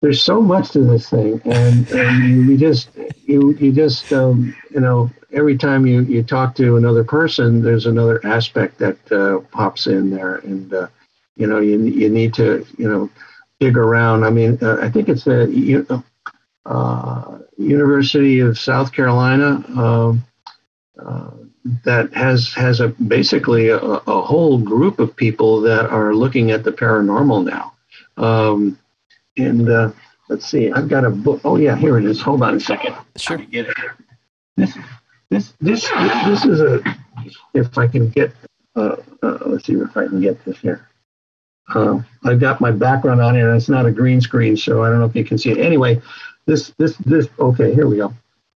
there's so much to this thing, and, and you just you you just um, you know every time you you talk to another person, there's another aspect that uh, pops in there, and uh, you know, you you need to you know dig around. I mean, uh, I think it's the uh, University of South Carolina um, uh, that has has a basically a, a, whole group of people that are looking at the paranormal now. Um, and uh, let's see, I've got a book. Oh yeah, here it is. Hold on a second. Sure. Get it. This this this this is a. If I can get. Uh, uh, let's see if I can get this here. Uh, I've got my background on here, and it's not a green screen, so I don't know if you can see it. Anyway, this this this. Okay, here we go.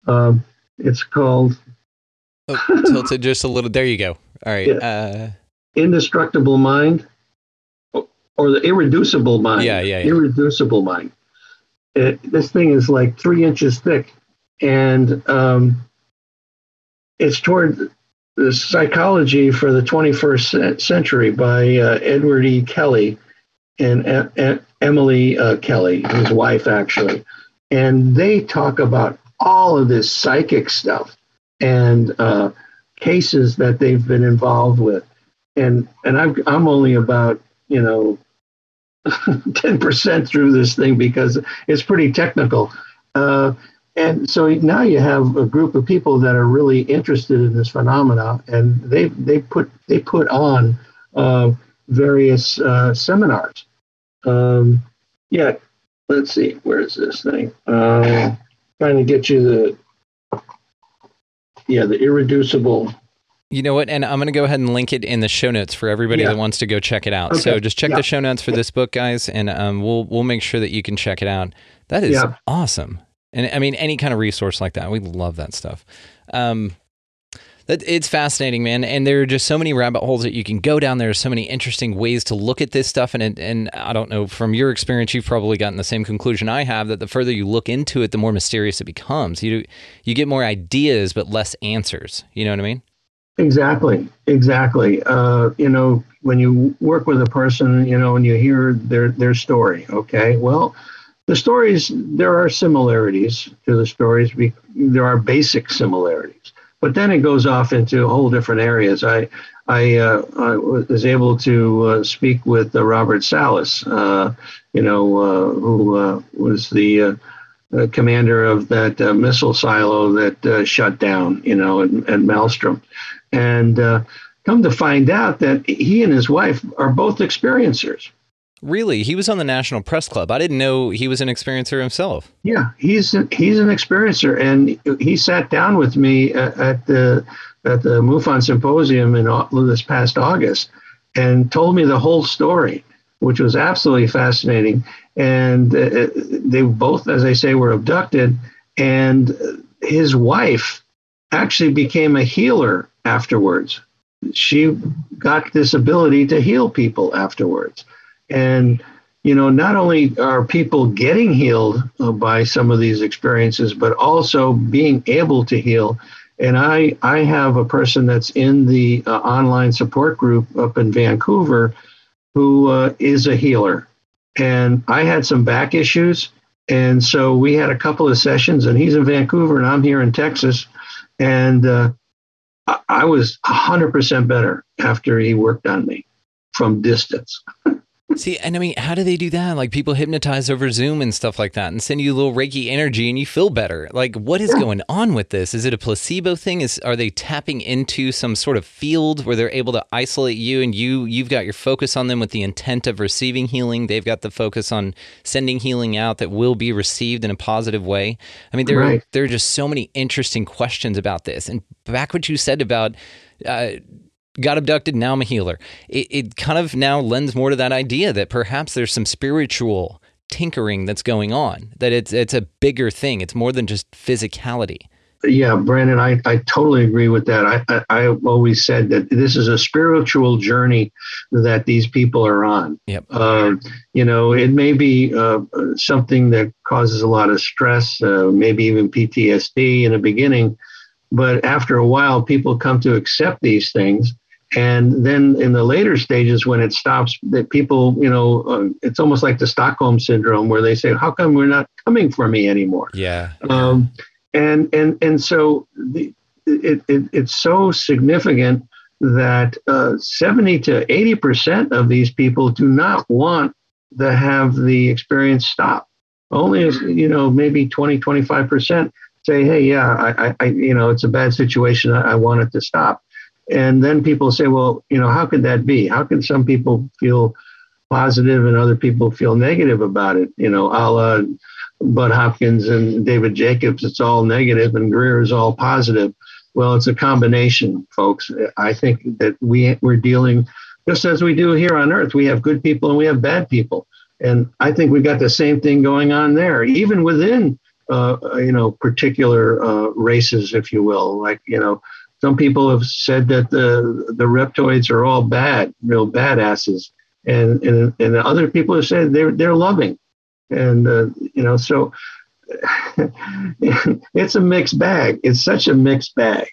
Um, it's called. <laughs> oh, tilted just a little. There you go. All right. Yeah. Uh... Indestructible mind, or the irreducible mind. Yeah, yeah. yeah. Irreducible mind. It, this thing is like three inches thick, and um, it's toward the Psychology for the 21st Century by uh, Edward E. Kelly and Emily uh, Kelly, his wife, actually. And they talk about all of this psychic stuff and uh, cases that they've been involved with. And, and i I'm only about, you know, <laughs> 10% through this thing because it's pretty technical. Uh, and so now you have a group of people that are really interested in this phenomena, and they they put they put on uh, various uh, seminars. Um, yeah, let's see, where is this thing? Uh, trying to get you the yeah the irreducible. You know what? And I'm going to go ahead and link it in the show notes for everybody yeah. that wants to go check it out. Okay. So just check yeah. the show notes for this book, guys, and um, we'll we'll make sure that you can check it out. That is yeah. awesome. And I mean, any kind of resource like that, we love that stuff. Um, that it's fascinating, man. And there are just so many rabbit holes that you can go down. There are so many interesting ways to look at this stuff. And and I don't know from your experience, you've probably gotten the same conclusion I have that the further you look into it, the more mysterious it becomes. You you get more ideas, but less answers. You know what I mean? Exactly, exactly. Uh, you know, when you work with a person, you know, and you hear their their story. Okay, well the stories, there are similarities to the stories. There are basic similarities, but then it goes off into whole different areas. I, I, uh, I was able to uh, speak with uh, Robert Salas, uh, you know, uh, who uh, was the commander of that missile silo that shut down, you know, at, at Malmstrom. And come to find out that he and his wife are both experiencers. Really? He was on the National Press Club. I didn't know he was an experiencer himself. Yeah, he's an, he's an experiencer, and he sat down with me at, at the at the MUFON symposium in this past August, and told me the whole story, which was absolutely fascinating. And uh, they both, as I say, were abducted, and his wife actually became a healer afterwards. She got this ability to heal people afterwards. And, you know, not only are people getting healed uh, by some of these experiences, but also being able to heal. And I, I have a person that's in the uh, online support group up in Vancouver who uh, is a healer. And I had some back issues. And so we had a couple of sessions, and he's in Vancouver, and I'm here in Texas. And uh, I was 100% better after he worked on me from distance. <laughs> See, and I mean, how do they do that? Like people hypnotize over Zoom and stuff like that and send you a little Reiki energy and you feel better. Like what is going on with this? Is it a placebo thing? Is are they tapping into some sort of field where they're able to isolate you and you you've got your focus on them with the intent of receiving healing. They've got the focus on sending healing out that will be received in a positive way. I mean, there right. are, there are just so many interesting questions about this. And back what you said about uh, got abducted, now I'm a healer. It, it kind of now lends more to that idea that perhaps there's some spiritual tinkering that's going on, that it's it's a bigger thing. It's more than just physicality. Yeah, Brandon, I, I totally agree with that. I, I, I've always said that this is a spiritual journey that these people are on. Yep. Uh, you know, it may be uh, something that causes a lot of stress, uh, maybe even PTSD in the beginning, but after a while, people come to accept these things and then in the later stages when it stops that people you know uh, it's almost like the stockholm syndrome where they say how come we're not coming for me anymore? Yeah. Um, and and and so the, it, it, it's so significant that uh, 70 to 80 percent of these people do not want to have the experience stop. Only you know maybe 20 25 percent say hey yeah I, I you know it's a bad situation. I, I want it to stop and then people say, well, you know, how could that be? How can some people feel positive and other people feel negative about it? You know, a la Bud Hopkins and David Jacobs, it's all negative and Greer is all positive. Well, it's a combination, folks. I think that we, we're dealing just as we do here on Earth. We have good people and we have bad people. And I think we've got the same thing going on there, even within, uh, you know, particular uh, races, if you will. Like, you know, some people have said that the the reptoids are all bad, real badasses, and and and other people have said they're they're loving, and uh, you know so <laughs> it's a mixed bag. It's such a mixed bag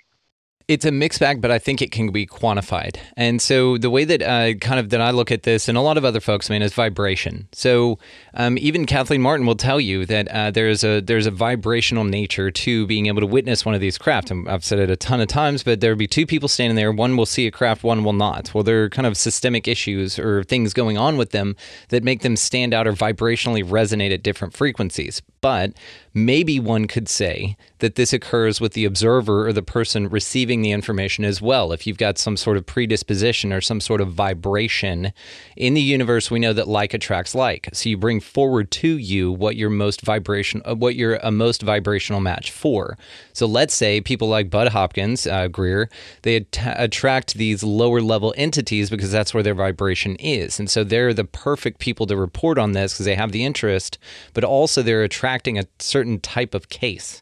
it's a mixed bag, but I think it can be quantified. And so the way that uh, kind of that I look at this, and a lot of other folks, I mean, is vibration. So um, even Kathleen Marden will tell you that uh, there's a there's a vibrational nature to being able to witness one of these craft. And I've said it a ton of times, but there'll be two people standing there. One will see a craft, one will not. Well, there are kind of systemic issues or things going on with them that make them stand out or vibrationally resonate at different frequencies. But maybe one could say that this occurs with the observer or the person receiving the information as well. If you've got some sort of predisposition or some sort of vibration in the universe, we know that like attracts like. So you bring forward to you what your most vibration, uh, what you're a most vibrational match for. So let's say people like Bud Hopkins, uh, Greer, they at- attract these lower level entities because that's where their vibration is, and so they're the perfect people to report on this because they have the interest, but also they're attracting a certain type of case.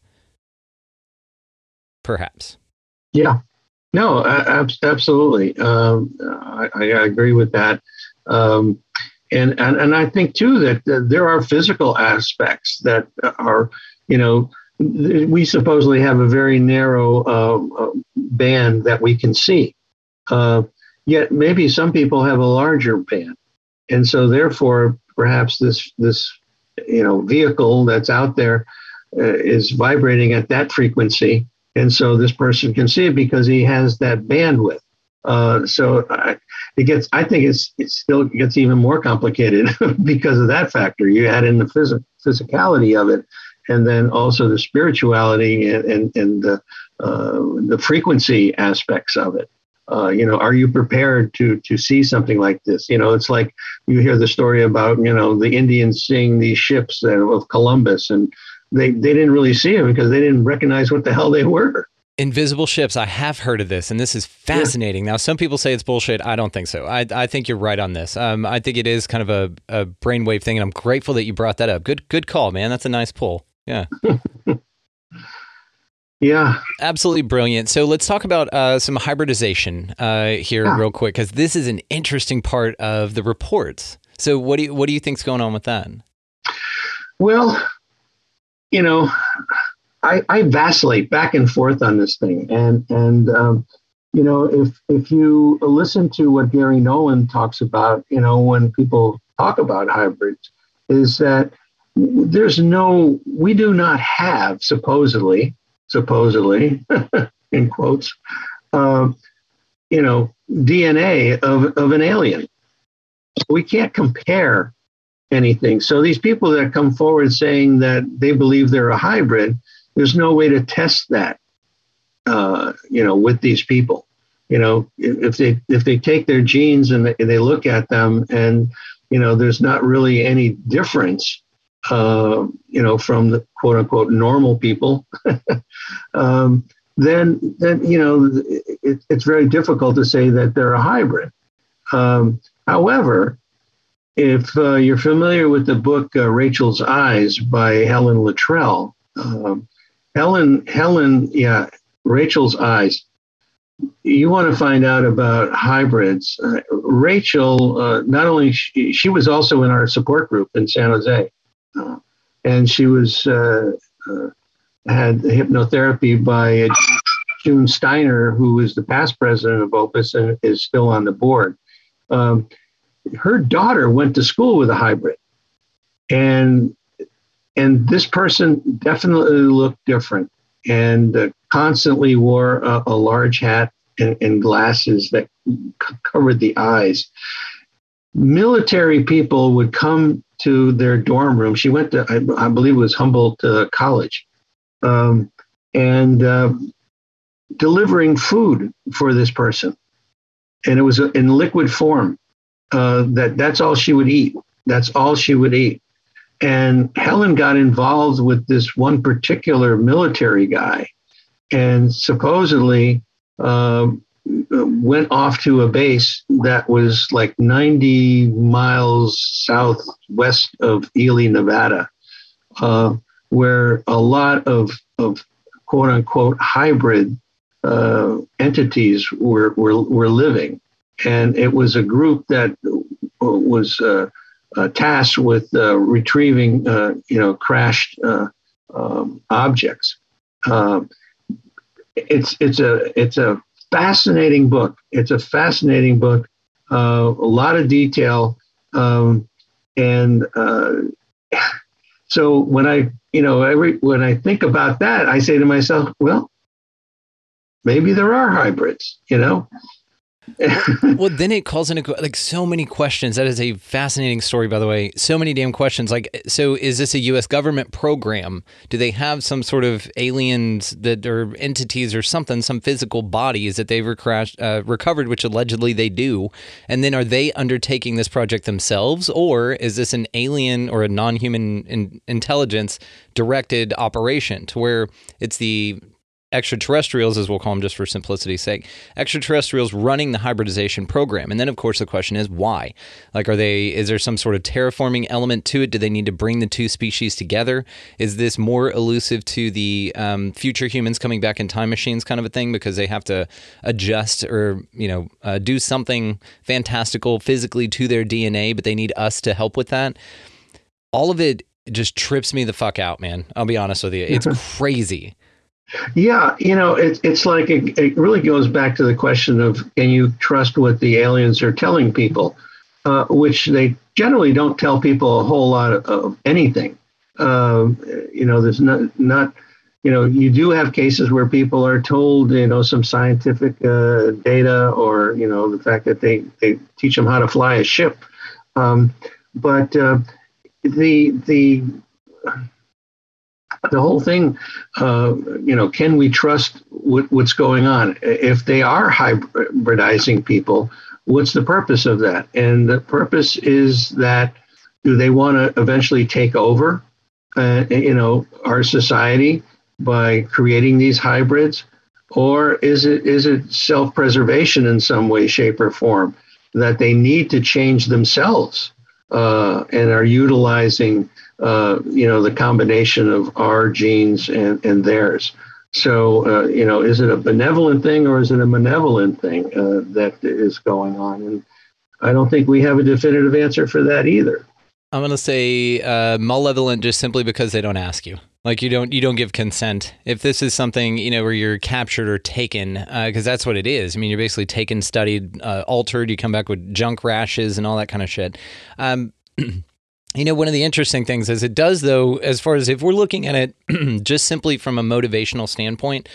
Perhaps. Yeah. No, ab- absolutely. Um, I, I, agree with that. Um, and, and, and I think too that there are physical aspects that are, you know, we supposedly have a very narrow uh, uh, band that we can see. Uh, yet maybe some people have a larger band, and so therefore perhaps this this you know vehicle that's out there uh, is vibrating at that frequency, and so this person can see it because he has that bandwidth. Uh, so I, it gets. I think it's it still gets even more complicated <laughs> because of that factor. You add in the phys- physicality of it, and then also the spirituality and and, and the uh, the frequency aspects of it. Uh, you know, are you prepared to to see something like this? You know, it's like you hear the story about you know the Indians seeing these ships of Columbus, and they they didn't really see them because they didn't recognize what the hell they were. Invisible ships. I have heard of this, and this is fascinating. Yeah. Now, some people say it's bullshit. I don't think so. I, I think you're right on this. Um, I think it is kind of a, a brainwave thing, and I'm grateful that you brought that up. Good good call, man. That's a nice pull. Yeah. <laughs> yeah. Absolutely brilliant. So let's talk about uh, some hybridization uh, here, yeah. real quick, because this is an interesting part of the reports. So what do you what do you think's going on with that? Well, you know, I, I vacillate back and forth on this thing, and and um, you know if if you listen to what Garry Nolan talks about, you know when people talk about hybrids, is that there's no we do not have supposedly supposedly <laughs> in quotes uh, you know DNA of of an alien. We can't compare anything. So these people that come forward saying that they believe they're a hybrid there's no way to test that, uh, you know, with these people. You know, if they if they take their genes and they, they look at them and you know there's not really any difference, uh, you know, from the quote unquote normal people, <laughs> um, then then you know it, it's very difficult to say that they're a hybrid. Um, however, if uh, you're familiar with the book uh, Rachel's Eyes by Helen Littrell, um, Helen, Helen, yeah, Rachel's eyes. You want to find out about hybrids. Uh, Rachel, uh, not only she, she, was also in our support group in San Jose, and she was uh, uh, had hypnotherapy by June Steiner, who is the past president of Opus and is still on the board. Um, her daughter went to school with a hybrid, and and this person definitely looked different and uh, constantly wore a, a large hat and, and, glasses that c- covered the eyes. Military people would come to their dorm room. She went to, I, I believe it was Humboldt uh, College, um, and uh, delivering food for this person. And it was in liquid form. Uh, that that's all she would eat. That's all she would eat. And Helen got involved with this one particular military guy and supposedly uh, went off to a base that was like 90 miles southwest of Ely, Nevada, uh, where a lot of, of quote unquote hybrid uh, entities were, were, were living. And it was a group that was uh, uh, tasked with uh, retrieving, uh, you know, crashed um, objects. It's it's a it's a fascinating book. It's a fascinating book. Uh, a lot of detail, um, and uh, <laughs> so when I you know every when I think about that, I say to myself, well, maybe there are hybrids. You know, well, then it calls into like so many questions. That is a fascinating story, by the way. So many damn questions. Like, so is this a U.S. government program? Do they have some sort of aliens that are entities or something, some physical bodies that they've uh, recovered, which allegedly they do? And then are they undertaking this project themselves, or is this an alien or a non-human in- intelligence directed operation to where it's the extraterrestrials, as we'll call them just for simplicity's sake, extraterrestrials running the hybridization program. And then, of course, the question is why? Like, are they, is there some sort of terraforming element to it? Do they need to bring the two species together? Is this more elusive to the um, future humans coming back in time machines kind of a thing because they have to adjust or, you know, uh, do something fantastical physically to their DNA, but they need us to help with that? All of it just trips me the fuck out, man. I'll be honest with you. It's <laughs> crazy. Yeah, you know, it, it's like it, it, really goes back to the question of can you trust what the aliens are telling people, uh, which they generally don't tell people a whole lot of, of anything. Uh, you know, there's not not you know you do have cases where people are told you know some scientific uh, data or you know the fact that they they teach them how to fly a ship, um, but uh, the the the whole thing, uh, you know, can we trust what, what's going on? If they are hybridizing people, what's the purpose of that? And the purpose is that do they want to eventually take over, uh, you know, our society by creating these hybrids, or is it is it self-preservation in some way, shape, or form that they need to change themselves uh, and are utilizing? Uh, you know, the combination of our genes and, and theirs. So, uh, you know, is it a benevolent thing or is it a malevolent thing uh, that is going on? And I don't think we have a definitive answer for that either. I'm going to say uh, malevolent just simply because they don't ask you. Like you don't you don't give consent. If this is something you know where you're captured or taken, because uh, that's what it is. I mean, you're basically taken, studied, uh, altered. You come back with junk rashes and all that kind of shit. Um, <clears throat> You know, one of the interesting things is it does, though, as far as if we're looking at it <clears throat> just simply from a motivational standpoint,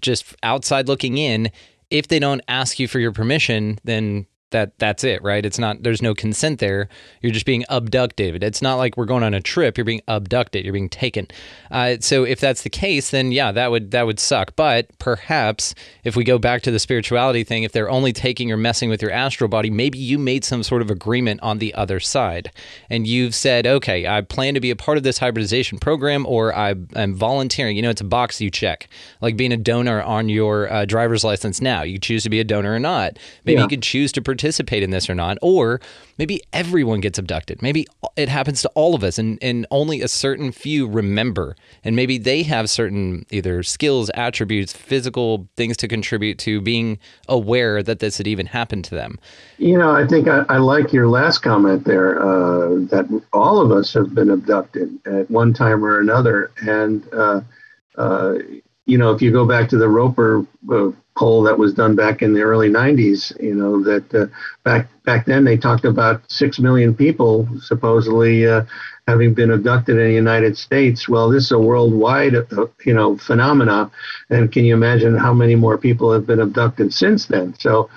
just outside looking in, if they don't ask you for your permission, then that that's it, right? It's not there's no consent there. You're just being abducted. It's not like we're going on a trip. You're being abducted. You're being taken. Uh, so if that's the case, then yeah, that would that would suck. But perhaps if we go back to the spirituality thing, if they're only taking or messing with your astral body, maybe you made some sort of agreement on the other side, and you've said, okay, I plan to be a part of this hybridization program, or I am volunteering. You know, it's a box you check, like being a donor on your uh, driver's license. Now you choose to be a donor or not. Maybe yeah. you could choose to participate in this or not. Or maybe everyone gets abducted. Maybe it happens to all of us and, and only a certain few remember. And maybe they have certain either skills, attributes, physical things to contribute to being aware that this had even happened to them. You know, I think I, I like your last comment there uh, that all of us have been abducted at one time or another. And, uh, uh, you know, if you go back to the Roper uh, poll that was done back in the early 90s, you know, that uh, back back then they talked about 6 million people supposedly uh, having been abducted in the United States. Well, this is a worldwide, uh, you know, phenomena. And can you imagine how many more people have been abducted since then? So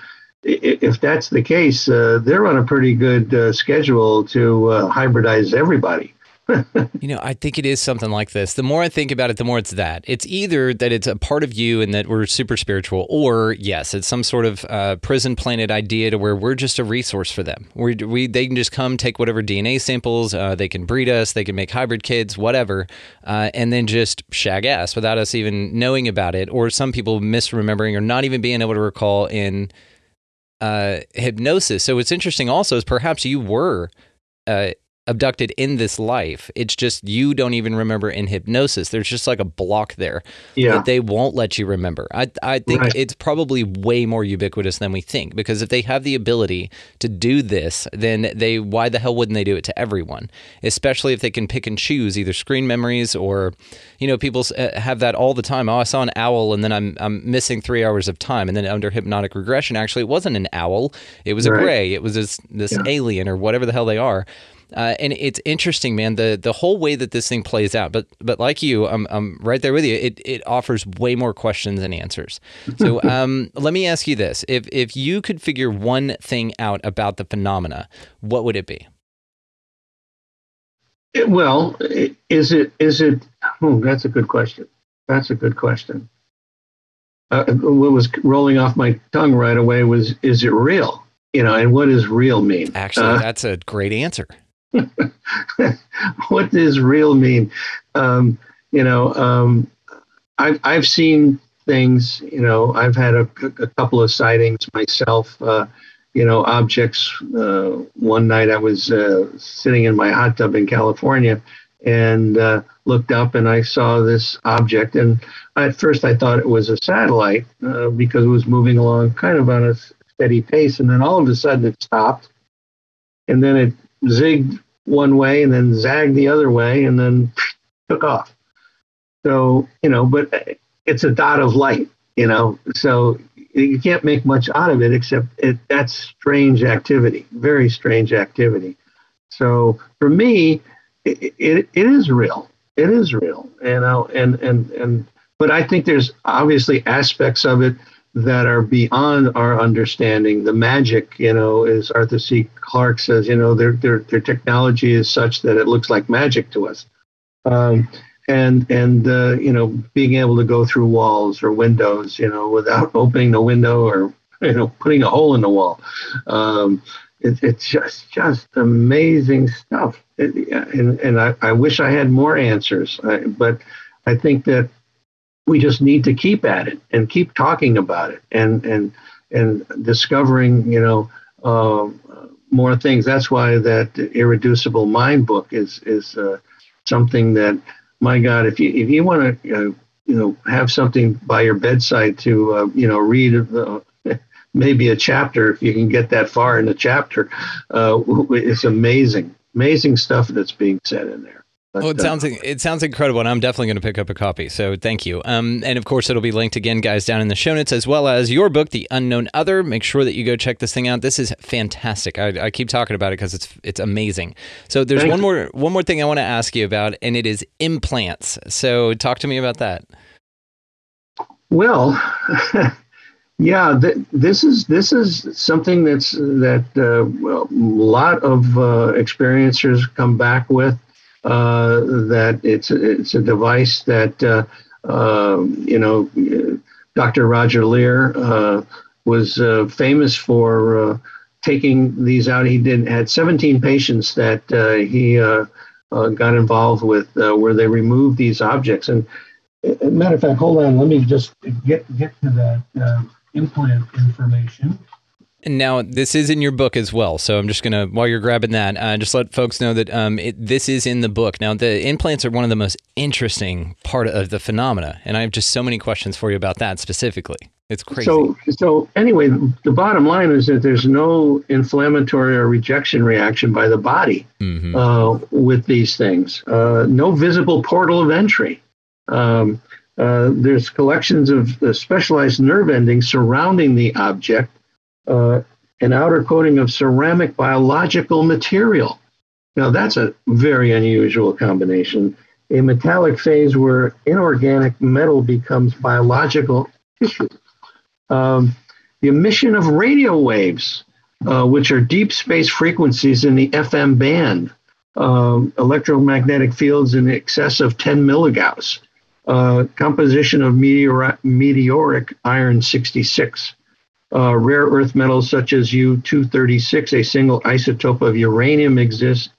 if that's the case, uh, they're on a pretty good uh, schedule to uh, hybridize everybody. You know, I think it is something like this. The more I think about it, the more it's that. It's either that it's a part of you and that we're super spiritual, or yes, it's some sort of uh, prison planet idea to where we're just a resource for them. We, we they can just come take whatever DNA samples, uh, they can breed us, they can make hybrid kids, whatever, uh, and then just shag ass without us even knowing about it. Or some people misremembering or not even being able to recall in uh, hypnosis. So what's interesting also is perhaps you were uh, abducted in this life. It's just you don't even remember in hypnosis. There's just like a block there yeah. that they won't let you remember. I I think right. it's probably way more ubiquitous than we think because if they have the ability to do this, then they why the hell wouldn't they do it to everyone? Especially if they can pick and choose either screen memories or you know people uh, have that all the time. Oh, I saw an owl and then I'm I'm missing 3 hours of time and then under hypnotic regression actually it wasn't an owl. It was right. a gray. It was this this yeah. alien or whatever the hell they are. Uh, and it's interesting, man, the the whole way that this thing plays out. But but like you, I'm, I'm right there with you. It it offers way more questions than answers. So <laughs> um, let me ask you this: if if you could figure one thing out about the phenomena, what would it be? It, well, is it is it? Oh, that's a good question. That's a good question. Uh, what was rolling off my tongue right away was, is it real? You know, and what does real mean? Actually, uh, that's a great answer. <laughs> what does real mean? Um, you know, um, I've I've seen things. You know, I've had a, a couple of sightings myself. Uh, you know, objects. Uh, one night I was uh, sitting in my hot tub in California and uh, looked up and I saw this object. And at first I thought it was a satellite uh, because it was moving along kind of on a steady pace. And then all of a sudden it stopped and then it zigged one way and then zagged the other way and then <sniffs> took off. So, you know, but it's a dot of light, you know, so you can't make much out of it except it, that's strange activity, very strange activity. So for me, it, it, it is real. It is real, you know, and, and, and, but I think there's obviously aspects of it that are beyond our understanding. The magic, you know, as Arthur C. Clarke says, you know, their their their technology is such that it looks like magic to us. Um, and and uh, you know being able to go through walls or windows, you know, without <laughs> opening the window or you know putting a hole in the wall. Um, it, it's just just amazing stuff, it, and and I, I wish I had more answers, I, but I think that we just need to keep at it and keep talking about it and and and discovering, you know. Uh, more things. That's why that irreducible mind book is is uh, something that, my God, if you if you want to, uh, you know, have something by your bedside to, uh, you know, read uh, <laughs> maybe a chapter if you can get that far in a chapter, uh, <laughs> it's amazing, amazing stuff that's being said in there. But, well, it sounds uh, it sounds incredible, and I'm definitely going to pick up a copy. So thank you. Um, and of course, it'll be linked again, guys, down in the show notes, as well as your book, The Unknown Other. Make sure that you go check this thing out. This is fantastic. I, I keep talking about it because it's it's amazing. So there's one more one more thing I want to ask you about, and it is implants. So talk to me about that. Well. <laughs> Yeah, th- this is this is something that's that uh, a lot of uh, experiencers come back with. Uh, that it's it's a device that uh, uh, you know Dr. Roger Leir uh, was famous for taking these out. He did had 17 patients that he got involved with where they removed these objects. And matter of fact, hold on, let me just get get to that implant information. Now this is in your book as well, so I'm just gonna while you're grabbing that, uh, just let folks know that um, it, this is in the book. Now the implants are one of the most interesting part of the phenomena, and I have just so many questions for you about that specifically. It's crazy. So, so anyway, the bottom line is that there's no inflammatory or rejection reaction by the body mm-hmm. uh, with these things. Uh, no visible portal of entry. Um, uh, there's collections of uh, specialized nerve endings surrounding the object uh, an outer coating of ceramic biological material. Now, that's a very unusual combination. A metallic phase where inorganic metal becomes biological tissue. Um, the emission of radio waves, uh, which are deep space frequencies in the FM band, um, electromagnetic fields in excess of 10 milligauss, uh, composition of meteor- meteoric iron 66, uh, rare earth metals such as U-236, a single isotope of uranium exists,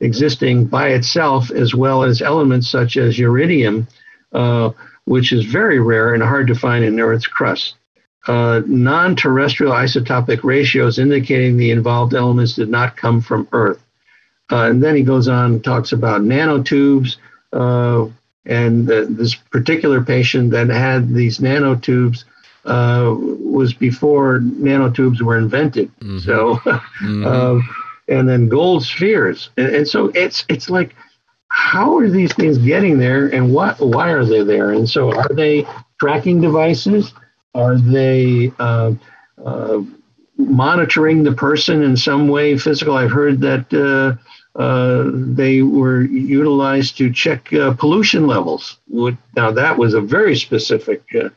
existing by itself, as well as elements such as iridium, uh, which is very rare and hard to find in Earth's crust. Uh, non terrestrial isotopic ratios indicating the involved elements did not come from Earth. Uh, and then he goes on and talks about nanotubes. Uh, and this particular patient that had these nanotubes uh, was before nanotubes were invented. Mm-hmm. So, <laughs> mm-hmm. uh, and then gold spheres, and, and, so it's it's like, how are these things getting there, and what why are they there? And so, are they tracking devices? Are they uh, uh monitoring the person in some way physical? I've heard that. Uh, uh, they were utilized to check pollution levels. Now that was a very specific uh,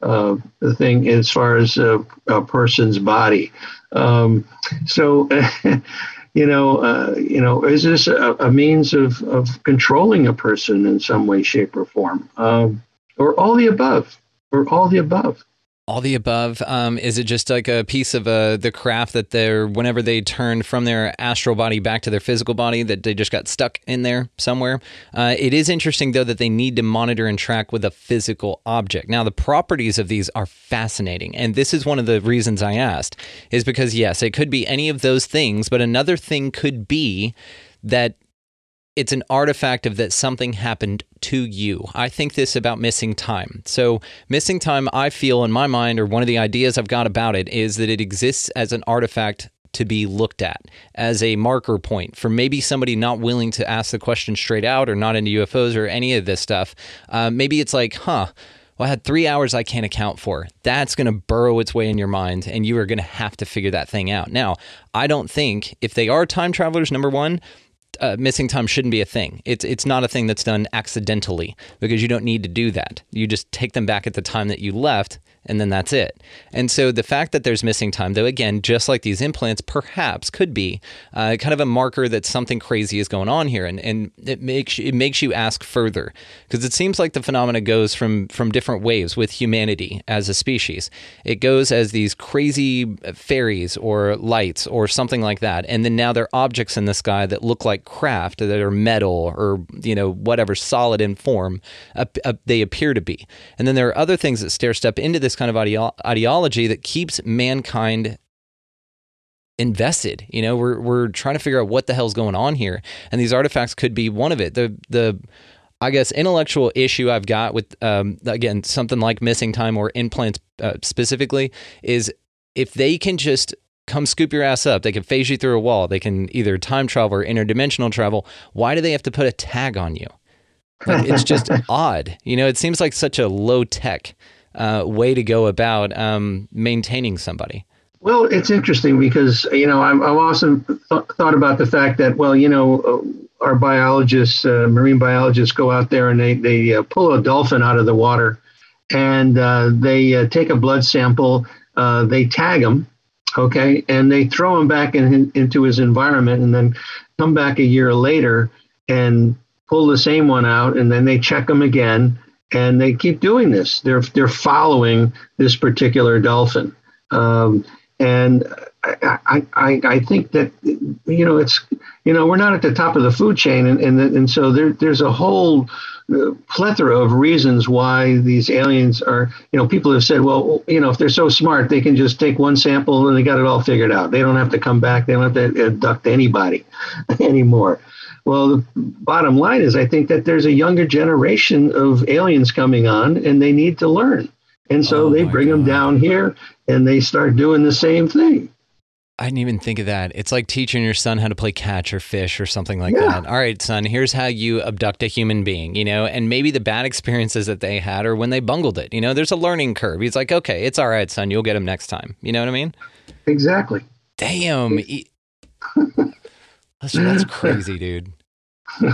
thing as far as a, a person's body. Um, so, <laughs> you know, uh, you know, is this a, a, means of, of controlling a person in some way, shape, or form, um, or all the above, or all the above? All the above. Um, is it just like a piece of uh, the craft that they're whenever they turn from their astral body back to their physical body that they just got stuck in there somewhere? Uh, it is interesting though that they need to monitor and track with a physical object. Now the properties of these are fascinating and this is one of the reasons i asked is because yes it could be any of those things but another thing could be that it's an artifact of that something happened to you. I think this about missing time. So, missing time, I feel in my mind, or one of the ideas I've got about it, is that it exists as an artifact to be looked at as a marker point for maybe somebody not willing to ask the question straight out or not into UFOs or any of this stuff. Uh, maybe it's like, huh. Well, I had three hours I can't account for. That's going to burrow its way in your mind, and you are going to have to figure that thing out. Now, I don't think if they are time travelers, number one, uh, missing time shouldn't be a thing. It's it's not a thing that's done accidentally because you don't need to do that. You just take them back at the time that you left and then that's it. And so the fact that there's missing time, though, again, just like these implants, perhaps could be uh, kind of a marker that something crazy is going on here, and, and it makes it makes you ask further because it seems like the phenomena goes from from different waves with humanity as a species. It goes as these crazy fairies or lights or something like that, and then now they're objects in the sky that look like craft that are metal or you know whatever solid in form uh, uh, they appear to be, and then there are other things that stair step into this kind of ideo- ideology that keeps mankind invested. You know, we're we're trying to figure out what the hell's going on here, and these artifacts could be one of it. The the I guess intellectual issue I've got with um, again something like missing time or implants uh, specifically is if they can just come scoop your ass up, they can phase you through a wall, they can either time travel or interdimensional travel. Why do they have to put a tag on you? Like, it's just <laughs> odd. You know, it seems like such a low tech uh, way to go about um, maintaining somebody. Well, it's interesting because you know I've, I've also th- thought about the fact that well, you know, uh, our biologists, uh, marine biologists, go out there and they they uh, pull a dolphin out of the water, and uh, they uh, take a blood sample, they tag him, okay, and they throw him back in, into his environment, and then come back a year later and pull the same one out, and then they check him again, and they keep doing this. They're they're following this particular dolphin, um, and I, I I think that you know it's you know we're not at the top of the food chain, and and, and so there there's a whole plethora of reasons why these aliens are you know people have said well you know if they're so smart they can just take one sample and they got it all figured out they don't have to come back they don't have to uh, abduct anybody <laughs> anymore well, the bottom line is, I think that there's a younger generation of aliens coming on, and they need to learn. And so oh they bring God. them down here, and they start doing the same thing. I didn't even think of that. It's like teaching your son how to play catch or fish or something like yeah. that. All right, son, here's how you abduct a human being, you know, and maybe the bad experiences that they had or when they bungled it. You know, there's a learning curve. He's like, okay, it's all right, son, you'll get him next time. You know what I mean? Exactly. Damn. that's, that's crazy, dude. <laughs>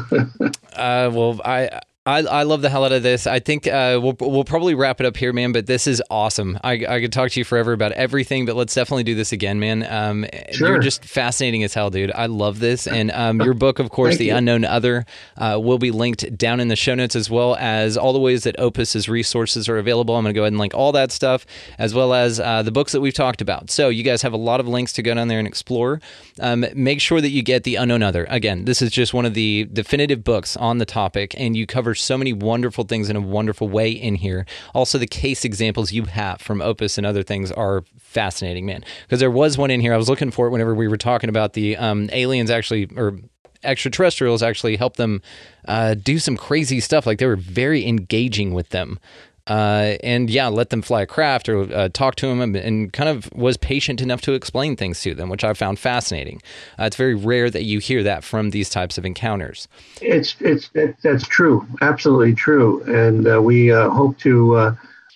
uh, well, I I, I love the hell out of this. I think uh, we'll we'll probably wrap it up here, man. But this is awesome. I, I could talk to you forever about everything, but let's definitely do this again, man. Um, sure. You're just fascinating as hell, dude. I love this, and um, your book, of course, The you. Unknown Other, uh, will be linked down in the show notes as well as all the ways that Opus's resources are available. I'm going to go ahead and link all that stuff as well as uh, the books that we've talked about. So you guys have a lot of links to go down there and explore. Um, make sure that you get The Unknown Other. Again, this is just one of the definitive books on the topic, and you cover so many wonderful things in a wonderful way in here. Also, the case examples you have from Opus and other things are fascinating, man. Because there was one in here I was looking for it whenever we were talking about the um, aliens actually or extraterrestrials actually help them uh, do some crazy stuff. Like they were very engaging with them uh, and yeah, let them fly a craft or uh, talk to them and, kind of was patient enough to explain things to them, which I found fascinating. Uh, it's very rare that you hear that from these types of encounters. It's it's it, that's true, absolutely true, and uh, we uh, hope to.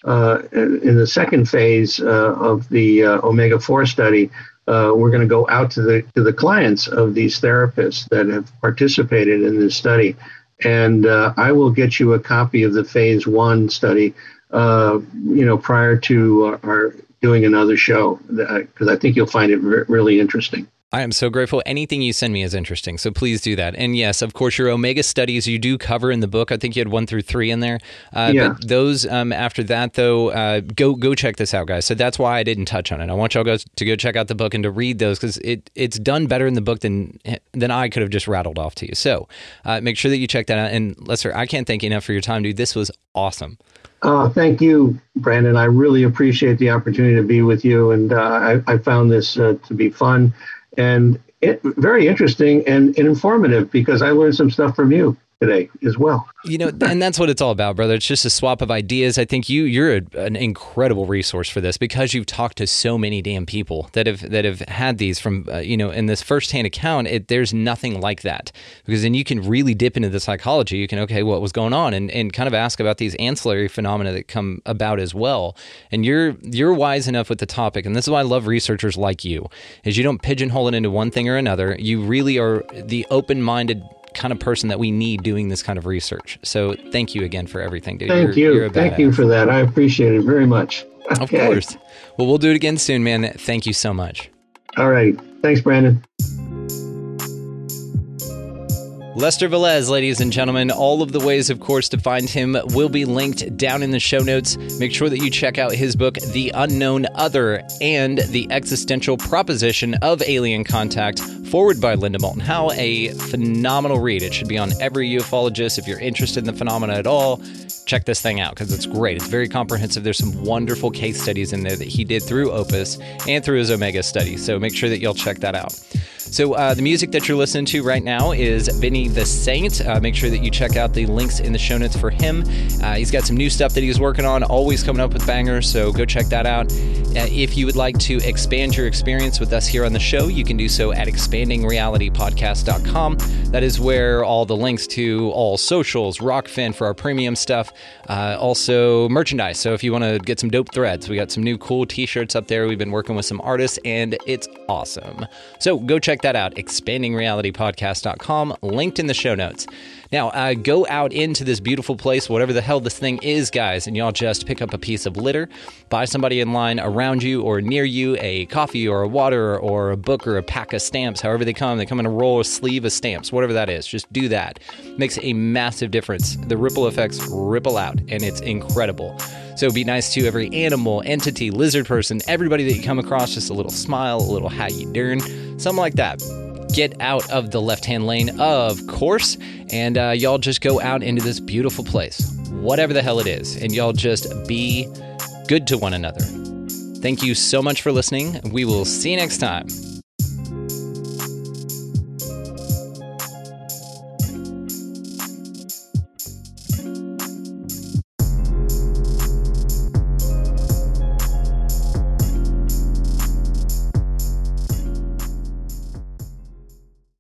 Uh, in the second phase of the omega four study, we're going to go out to the to the clients of these therapists that have participated in this study and uh, I will get you a copy of the phase one study, uh, you know, prior to our, doing another show, because I think you'll find it re- really interesting. I am so grateful. Anything you send me is interesting. So please do that. And yes, of course, your Omega studies you do cover in the book. I think you had one through three in there. Uh, yeah. But those um, after that, though, uh, go go check this out, guys. So that's why I didn't touch on it. I want y'all guys to go check out the book and to read those because it it's done better in the book than than I could have just rattled off to you. So uh, make sure that you check that out. And Lester, I can't thank you enough for your time, dude. This was awesome. Oh, thank you, Brandon. I really appreciate the opportunity to be with you, and uh, I, I found this uh, to be fun and it, very interesting and, and informative because I learned some stuff from you. Today as well. You know, and that's what it's all about, brother. It's just a swap of ideas. I think you you're a, an incredible resource for this because you've talked to so many damn people that have that have had these from uh, you know in this firsthand account. It, there's nothing like that because then you can really dip into the psychology. You can okay, what was going on, and and kind of ask about these ancillary phenomena that come about as well. And you're you're wise enough with the topic, and this is why I love researchers like you, is you don't pigeonhole it into one thing or another. You really are the open minded kind of person that we need doing this kind of research. So thank you again for everything, dude. Thank You're- you. you're Thank you for that. I appreciate it very much. Of course. Well, we'll do it again soon, man. Thank you so much. All right. Thanks, Brandon. Lester Velez, ladies and gentlemen. All of the ways, of course, to find him will be linked down in the show notes. Make sure that you check out his book, The Unknown Other, and The Existential Proposition of Alien Contact, foreword by Linda Moulton Howe. A phenomenal read. It should be on every ufologist. If you're interested in the phenomena at all, check this thing out because it's great. It's very comprehensive. There's some wonderful case studies in there that he did through Opus and through his Omega study. So make sure that you'll check that out. So uh, the music that you're listening to right now is Vinny the Saint. Uh, make sure that you check out the links in the show notes for him. Uh, he's got some new stuff that he's working on, always coming up with bangers. So go check that out. Uh, if you would like to expand your experience with us here on the show, you can do so at expandingrealitypodcast.com. That is where all the links to all socials, Rokfin for our premium stuff, uh, also merchandise. So if you want to get some dope threads, we got some new cool t-shirts up there. We've been working with some artists and it's awesome. So go check that out, expandingrealitypodcast.com, linked in the show notes. Now, uh, go out into this beautiful place, whatever the hell this thing is, guys, and y'all just pick up a piece of litter, buy somebody in line around you or near you a coffee or a water or a book or a pack of stamps, however they come. They come in a roll, a sleeve of stamps, whatever that is. Just do that. Makes a massive difference. The ripple effects ripple out, and it's incredible. So be nice to every animal, entity, lizard person, everybody that you come across. Just a little smile, a little how you doing, something like that get out of the left hand lane, of course, and uh, y'all just go out into this beautiful place, whatever the hell it is, and y'all just be good to one another. Thank you so much for listening. We will see you next time.